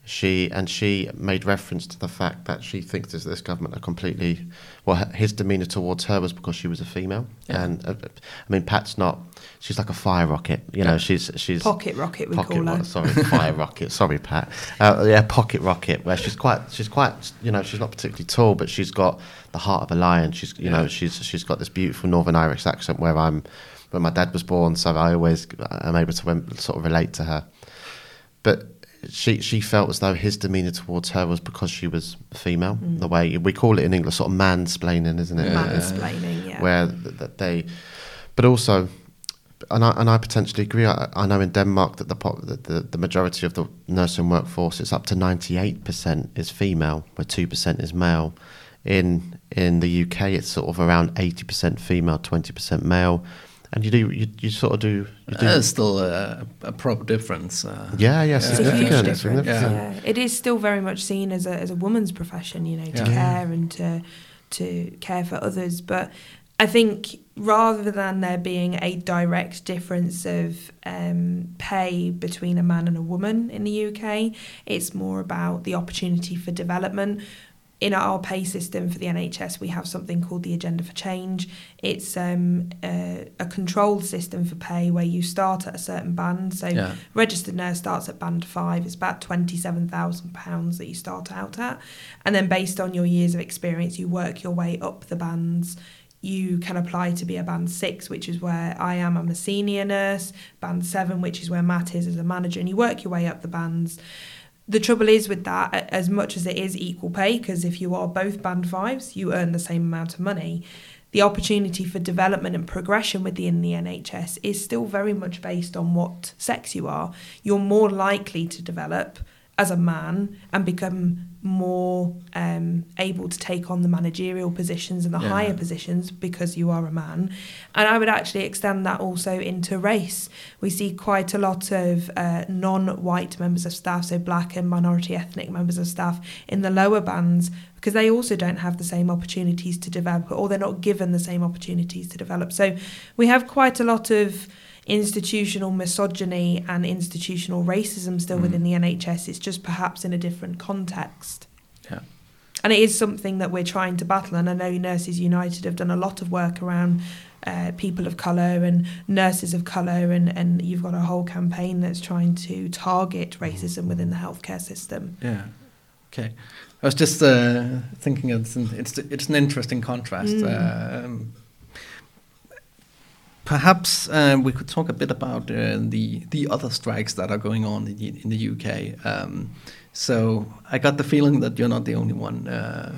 She and she made reference to the fact that she thinks this, this government are completely well. His demeanour towards her was because she was a female, Yeah. and uh, I mean Pat's not. She's like a fire rocket, you know. Yeah. She's she's Pocket rocket, we pocket call her. sorry, fire rocket. Sorry, Pat. Uh, yeah, pocket rocket. Where she's quite, she's quite, you know, she's not particularly tall, but she's got the heart of a lion. She's, you know, she's she's got this beautiful Northern Irish accent where I'm, where my dad was born, so I always am able to sort of relate to her. But she she felt as though his demeanour towards her was because she was female. Mm. The way we call it in English, sort of mansplaining, isn't it? Mansplaining, yeah. where th- that they, but also, and I, and I potentially agree. I, I know in Denmark that the, po- that the the majority of the nursing workforce is up to ninety eight percent is female, where two percent is male. In in the UK, it's sort of around eighty percent female, twenty percent male, and you do you, you sort of do you do. There's still a, a proper difference. Uh, yeah, yeah, It's a huge significant, difference. significant. Yeah. it is still very much seen as a as a woman's profession, you know, to Yeah. care and to to care for others. But I think rather than there being a direct difference of um, pay between a man and a woman in the UK, it's more about the opportunity for development. In our pay system for the NHS, we have something called the Agenda for Change. It's um, a, a controlled system for pay where you start at a certain band. So Yeah. registered nurse starts at band five. It's about twenty-seven thousand pounds that you start out at, and then based on your years of experience, you work your way up the bands. You can apply to be a band six, which is where I am. I'm a senior nurse. Band seven, which is where Matt is as a manager, and you work your way up the bands. The trouble is with that, as much as it is equal pay, because if you are both band fives, you earn the same amount of money. The opportunity for development and progression within the NHS is still very much based on what sex you are. You're more likely to develop as a man and become more um, able to take on the managerial positions and the Yeah. higher positions because you are a man. And I would actually extend that also into race. We see quite a lot of uh, non white members of staff, so black and minority ethnic members of staff in the lower bands because they also don't have the same opportunities to develop or they're not given the same opportunities to develop. So we have quite a lot of institutional misogyny and institutional racism still Mm. within the NHS. It's just perhaps in a different context. Yeah. And it is something that we're trying to battle. And I know Nurses United have done a lot of work around uh, people of colour and nurses of colour, and, and you've got a whole campaign that's trying to target racism within the healthcare system. Yeah. Okay. I was just uh, thinking it's an, it's it's an interesting contrast. Mm. Um, perhaps uh, we could talk a bit about uh, the the other strikes that are going on in the, in the UK. Um, so I got the feeling that you're not the only one uh,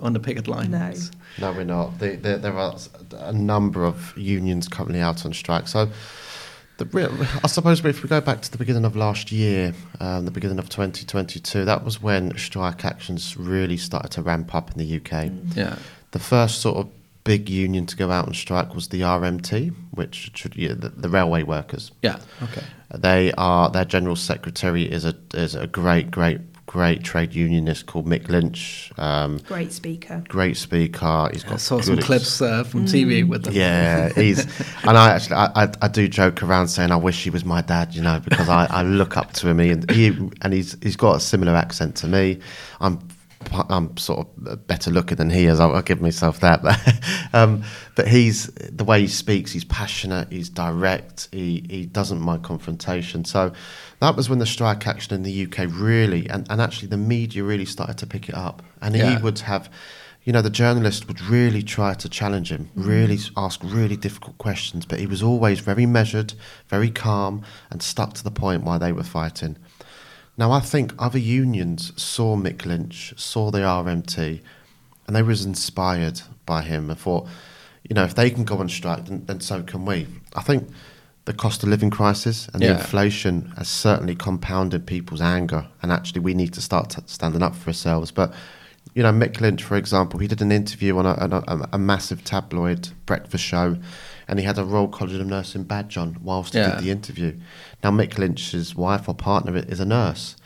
on the picket line. No. No, we're not. The, the, there are a number of unions currently out on strike. So I suppose if we go back to the beginning of last year, um, the beginning of 2022, that was when strike actions really started to ramp up in the UK. Yeah. The first sort of big union to go out and strike was the RMT, which should- yeah, the, the railway workers. Yeah. Okay. They are their general secretary is a is a great great great trade unionist called Mick Lynch. Um, Great speaker. great speaker. He's got I saw some ex- clips uh, from TV with them. Yeah, he's <laughs> and I actually I, I, I do joke around saying I wish he was my dad, you know, because I, I look up to him he, and he and he's he's got a similar accent to me. I'm I'm sort of better looking than he is. I'll, I'll give myself that, but <laughs> um, but he's the way he speaks. He's passionate. He's direct. He he doesn't mind confrontation. So that was when the strike action in the UK really and, and actually the media really started to pick it up, and Yeah. he would have you know, the journalist would really try to challenge him, really ask really difficult questions, but he was always very measured, very calm, and stuck to the point while they were fighting. Now, I think other unions saw Mick Lynch, saw the RMT, and they was inspired by him and thought, you know, if they can go on strike, then, then so can we. I think the cost of living crisis and Yeah. the inflation has certainly compounded people's anger, and actually we need to start t- standing up for ourselves. But you know, Mick Lynch, for example, he did an interview on a, on a, a massive tabloid breakfast show, and he had a Royal College of Nursing badge on whilst he did the interview. Now, Mick Lynch's wife or partner is a nurse,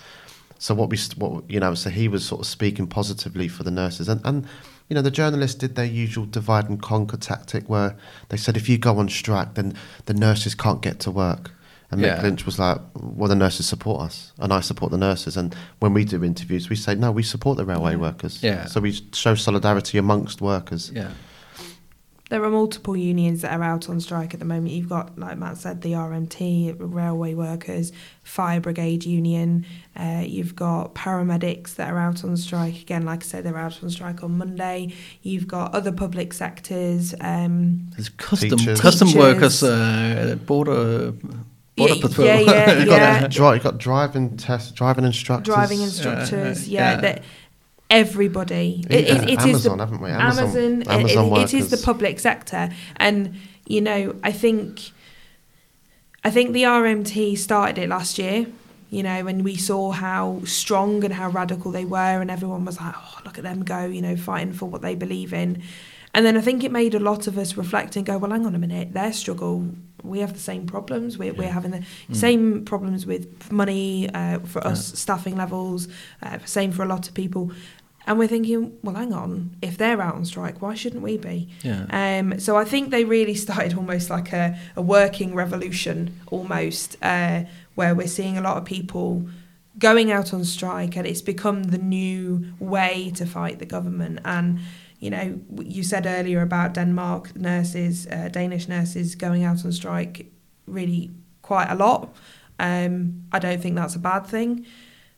so what we, what you know, so he was sort of speaking positively for the nurses, and and you know, the journalists did their usual divide and conquer tactic, where they said if you go on strike, then the nurses can't get to work. And Mick Yeah. Lynch was like, "Well, the nurses support us, and I support the nurses." And when we do interviews, we say, "No, we support the railway workers." Yeah. So we show solidarity amongst workers. Yeah. There are multiple unions that are out on strike at the moment. You've got, like Matt said, the RMT, Railway Workers, Fire Brigade Union. Uh, you've got paramedics that are out on strike. Again, like I said, they're out on strike on Monday. You've got other public sectors. Um, There's custom Teachers. custom Teachers. workers, uh, border border Yeah, patrol. yeah, yeah, You <laughs> got yeah. Dri- you got driving test, driving instructors. driving instructors, yeah. yeah, that everybody. It, Yeah, it, it is the Amazon, haven't we? Amazon- Amazon. it- Amazon it- it is the public sector, and you know, I think, I think the RMT started it last year. You know, when we saw how strong and how radical they were, and everyone was like, "Oh, look at them go!" You know, fighting for what they believe in. And then I think it made a lot of us reflect and go, "Well, hang on a minute. Their struggle, we have the same problems. We're, we're having the Mm. same problems with money uh, for us, staffing levels. Uh, same for a lot of people." And we're thinking, well, hang on, if they're out on strike, why shouldn't we be? Yeah. Um, so I think they really <laughs> started almost like a, a working revolution, almost, uh, where we're seeing a lot of people going out on strike, and it's become the new way to fight the government. And you know, you said earlier about Denmark nurses, uh, Danish nurses going out on strike, really quite a lot. Um, I don't think that's a bad thing.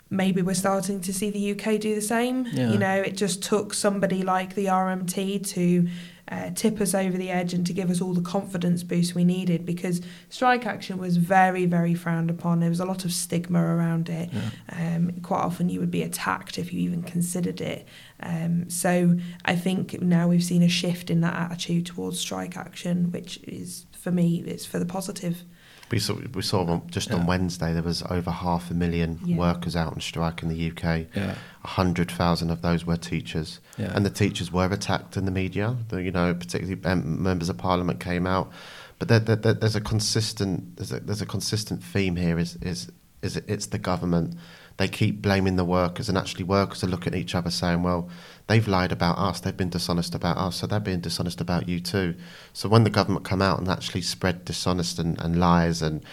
Maybe we're starting to see the UK do the same. Yeah. You know, it just took somebody like the RMT to uh, tip us over the edge and to give us all the confidence boost we needed because strike action was very, very frowned upon. There was a lot of stigma around it. Um, quite often you would be attacked if you even considered it. Um, so I think now we've seen a shift in that attitude towards strike action, which is, for me, it's for the positive. We saw we saw on, just Yeah. on Wednesday there was over half a million Yeah. workers out on strike in the UK. Yeah. A hundred thousand of those were teachers, Yeah. and the teachers were attacked in the media. The, you know, particularly um, members of parliament came out, but there, there, there- there's a consistent there's a, there's a consistent theme here. Is is is it, it's the government. They keep blaming the workers, and actually workers are looking at each other saying, "Well, they've lied about us. They've been dishonest about us, so they're being dishonest about you too." So when the government come out and actually spread dishonest and, and lies and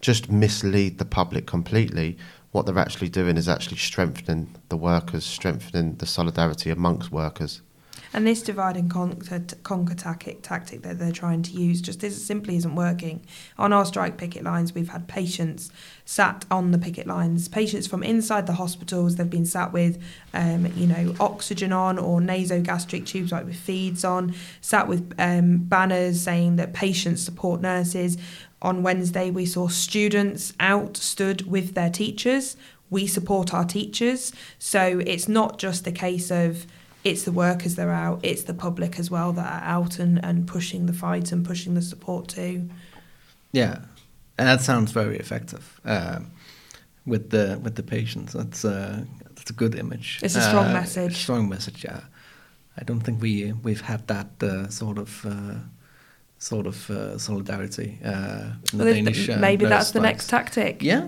just mislead the public completely, what they're actually doing is actually strengthening the workers, strengthening the solidarity amongst workers. And this divide and conquer, conquer tactic, tactic that they're trying to use just is, simply isn't working. On our strike picket lines, we've had patients sat on the picket lines, patients from inside the hospitals. They've been sat with, um, you know, oxygen on or nasogastric tubes, like with feeds on, sat with um, banners saying that patients support nurses. On Wednesday, we saw students out stood with their teachers. We support our teachers. So it's not just a case of it's the workers that are out, it's the public as well that are out and, and pushing the fight and pushing the support too. Yeah. And that sounds very effective uh, with the with the patients. That's uh, that's a good image. It's a strong Uh, message. Strong message. Yeah, I don't think we we've had that uh, sort of. Uh, Sort of uh, solidarity uh, in the Danish. Maybe that's the next tactic. Yeah,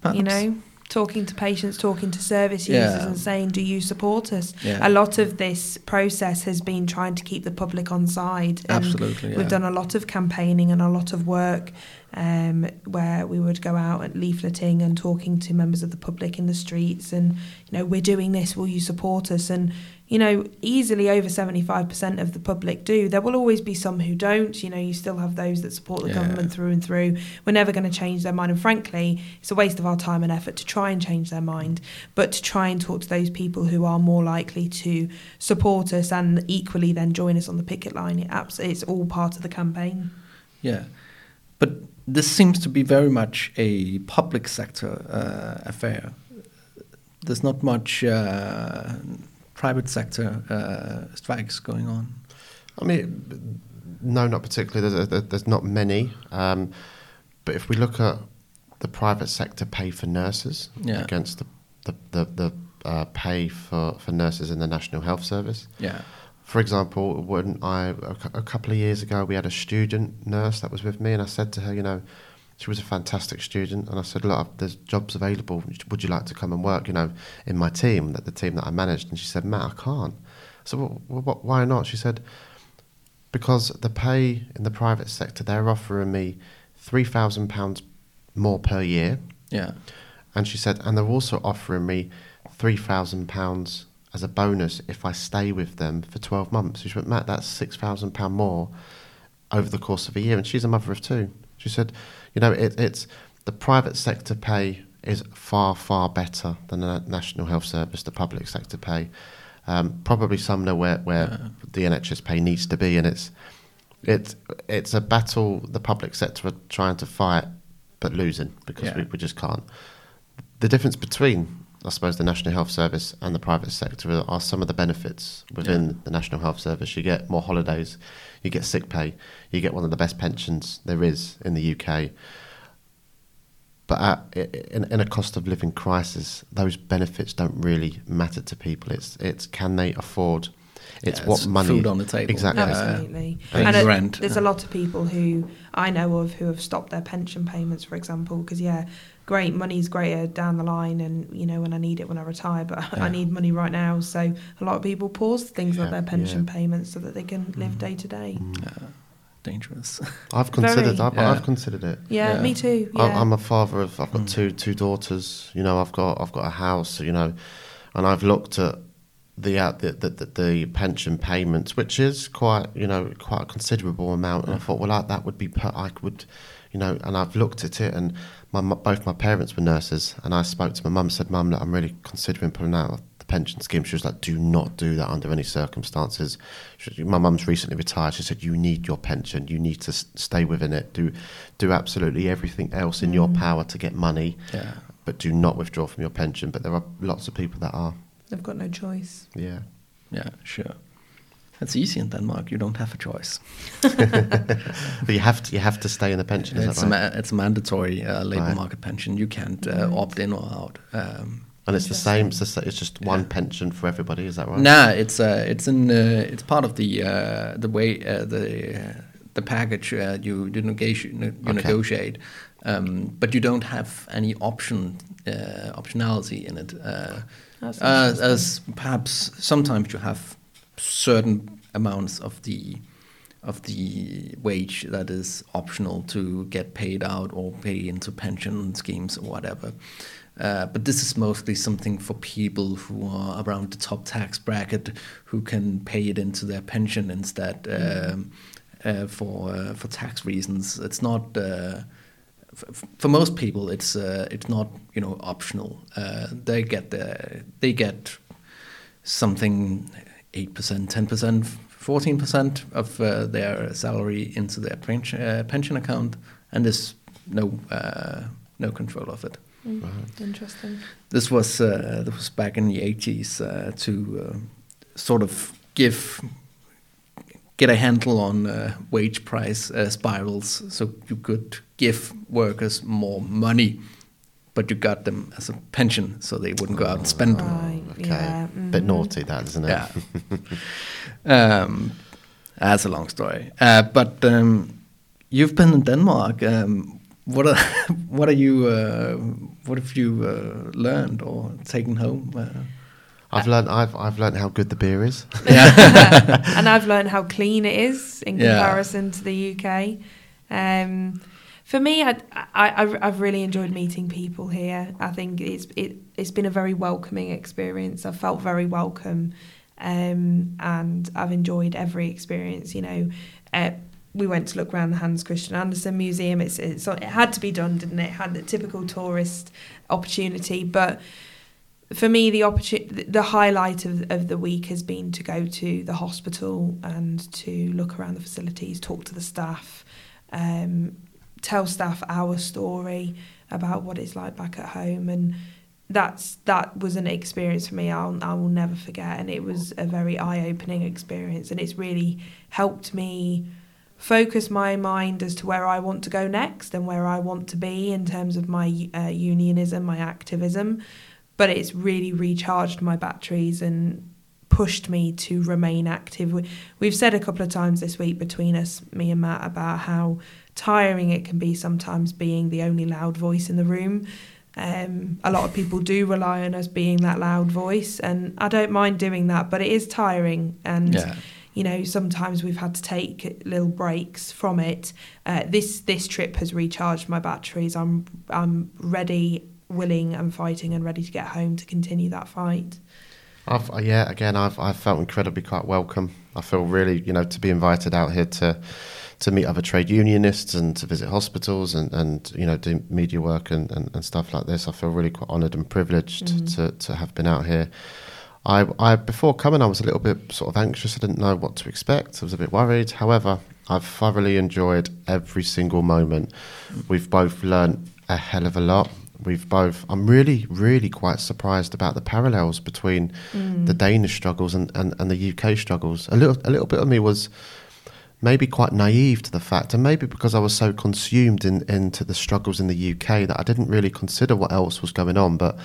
perhaps. you know talking to patients talking to service Yeah. users and saying do you support us Yeah. a lot of this process has been trying to keep the public on side and Absolutely, yeah. we've done a lot of campaigning and a lot of work um, where we would go out at leafleting and talking to members of the public in the streets and you know we're doing this will you support us and you know easily over 75% of the public do. There will always be some who don't you know you still have those that support the Yeah. government through and through. We're never going to change their mind and frankly it's a waste of our time and effort to try and change their mind but to try and talk to those people who are more likely to support us and equally then join us on the picket line. It abs- it's all part of the campaign. Yeah, but this seems to be very much a public sector uh, affair. There's not much uh, private sector uh, strikes going on. I mean, no, not particularly. There's, there- there's not many. Um, but if we look at the private sector pay for nurses Yeah. against the the, the, the uh, pay for, for nurses in the National Health Service. Yeah, For example, when I a a couple of years ago, we had a student nurse that was with me, and I said to her, you know, she was a fantastic student, and I said, look, there's jobs available. Would you like to come and work, you know, in my team, that the team that I managed? And she said, Matt, I can't. I said, well, wh- wh- why not? She said, because the pay in the private sector, they're offering me three thousand pounds more per year, yeah, and she said, and they're also offering me three thousand pounds as a bonus if I stay with them for twelve months. She went, Matt, that's six thousand pound more over the course of a year, and she's a mother of two. She said, you know, it, it's the private sector pay is far far better than the National Health Service, the public sector pay. Um, probably somewhere where, where the NHS pay needs to be, and it's it's it's a battle the public sector are trying to fight but losing because Yeah. we, we just can't. The difference between, I suppose, the National Health Service and the private sector are, are some of the benefits within Yeah. the National Health Service. You get more holidays, you get sick pay, you get one of the best pensions there is in the UK. But at, in, in a cost of living crisis, those benefits don't really matter to people. It's it's can they afford? It's Yeah, what it's money food on the table. exactly. Absolutely. Paying And rent. there's a lot of people who I know of who have stopped their pension payments, for example, because yeah, great money's greater down the line, and you know when I need it when I retire, but <laughs> Yeah. I need money right now. So a lot of people pause things like their pension yeah. payments so that they can live day to day. Mm. dangerous. <laughs> I've considered. Very. I've, Yeah. I've considered it. Yeah, Yeah. me too. I- Yeah. I'm a father of. I've got Mm. two two daughters. You know, I've got I've got a house. You know, and I've looked at the uh, the, the, the the pension payments, which is quite you know quite a considerable amount. And I thought, well, that that would be per, I would, you know, and I've looked at it, and my mu- both my parents were nurses, and I spoke to my mum, said, Mum, look, I'm really considering pulling out of the pension scheme. She was like, Do not do that under any circumstances. She, my mum's recently retired. She said, You need your pension. You need to s- stay within it. Do do absolutely everything else in your Mm. power to get money, yeah, but do not withdraw from your pension. But there are lots of people that are. They've got no choice. Yeah. yeah, sure. That's easy in Denmark. You don't have a choice. <laughs> But you have to you have to stay in the pension. Is it's that a right? ma- it's a mandatory uh, labor Right. market pension. You can't uh, Right. opt in or out. Um, and it's the same. It's, Interesting. the, it's just one Yeah. pension for everybody. Is that right? Nah, it's uh, it's in uh, it's part of the uh, the way uh, the uh, the package uh, you you negotiate you Okay. negotiate, um, but you don't have any option uh, optionality in it. Uh, uh, as perhaps sometimes you have certain amounts of the of the wage that is optional to get paid out or pay into pension schemes or whatever. Uh, but this is mostly something for people who are around the top tax bracket who can pay it into their pension instead um, uh, for uh, for tax reasons. It's not uh, f- for most people. It's uh, it's not you know optional. Uh, they get the they get something eight percent, ten percent, fourteen percent of uh, their salary into their pension uh, pension account, and there's no uh, no control of it. Mm, Interesting. This was uh, this was back in the eighties uh, to uh, sort of give get a handle on uh, wage price uh, spirals, so you could give workers more money, but you got them as a pension, so they wouldn't go out and spend. them. Right. Okay. Yeah. Bit mhm. naughty, that isn't it? Yeah. <laughs> um, that's a long story. Uh, but um, you've been in Denmark. Um, what are <laughs> what are you? Uh, what have you uh, learned or taken home? Uh, I've learned. I've I've learned how good the beer is. Yeah. <laughs> and I've learned how clean it is in Yeah. comparison to the UK. Um, for me, I, I, I've really enjoyed meeting people here. I think it's it, it's been a very welcoming experience. I've felt very welcome, um, and I've enjoyed every experience. You know, uh, we went to look around the Hans Christian Andersen Museum. It's, it's it had to be done, didn't it? It had the typical tourist opportunity, but for me, the opportunity, the highlight of, of the week has been to go to the hospital and to look around the facilities, talk to the staff, um, tell staff our story about what it's like back at home, and that's that was an experience for me I'll I will never forget, and it was a very eye opening experience, and it's really helped me focus my mind as to where I want to go next and where I want to be in terms of my uh, unionism, my activism but it's really recharged my batteries and pushed me to remain active. We- We've said a couple of times this week between us, me and Matt, about how tiring it can be sometimes being the only loud voice in the room. Um, a lot of people do rely on us being that loud voice, and I don't mind doing that, but it is tiring. And yeah, you know sometimes we've had to take little breaks from it uh, this this trip has recharged my batteries i'm i'm ready willing and fighting and ready to get home to continue that fight I've uh, yeah, again, I've I've felt incredibly quite welcome. I feel really, you know, to be invited out here to to meet other trade unionists and to visit hospitals and, and you know do media work and, and, and stuff like this. I feel really quite honoured and privileged Mhm. to, to have been out here. I, I before coming, I was a little bit sort of anxious. I didn't know what to expect. I was a bit worried. However, I've thoroughly enjoyed every single moment. We've both learned a hell of a lot. We've both. I'm really, really quite surprised about the parallels between Mm. the Danish struggles and, and, and the UK struggles. A little, a little bit of me was maybe quite naive to the fact, and maybe because I was so consumed in, into the struggles in the UK that I didn't really consider what else was going on. But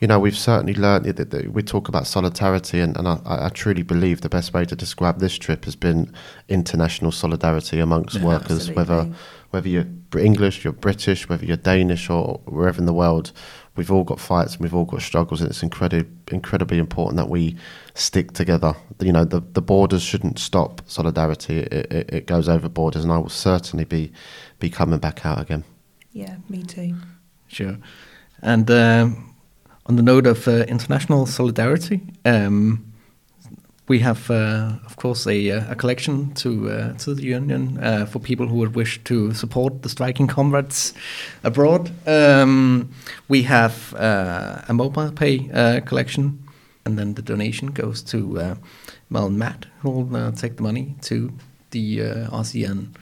you know, we've certainly learned that, that we talk about solidarity, and, and I, I truly believe the best way to describe this trip has been international solidarity amongst Yeah, workers, whether whether you're English, you're British, whether you're Danish or wherever in the world, we've all got fights and we've all got struggles, and it's incredibly incredibly important that we stick together. You know, the the borders shouldn't stop solidarity; it, it, it goes over borders, and I will certainly be be coming back out again. yeah me too sure. And um, on the note of uh, international solidarity, um, we have, uh, of course, a, uh, a collection to uh, to the union uh, for people who would wish to support the striking comrades abroad. Um, we have uh, a mobile pay uh, collection, and then the donation goes to uh, Mel and Matt, who will take the money to the RCN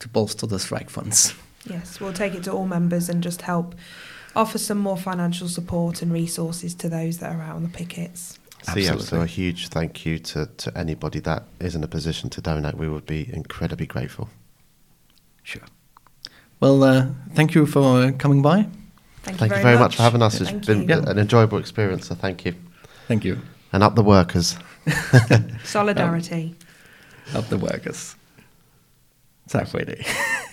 to bolster the strike funds. yes we'll take it to all members and just help offer some more financial support and resources to those that are out on the pickets So yeah, so a huge thank you to, to anybody that is in a position to donate. We would be incredibly grateful. Sure. Well, uh, thank you for uh, coming by. thank, Thank you very much for having us. Thank It's been you. An enjoyable experience, so thank you. Thank you. And up the workers. <laughs> solidarity Up the workers. Tak for i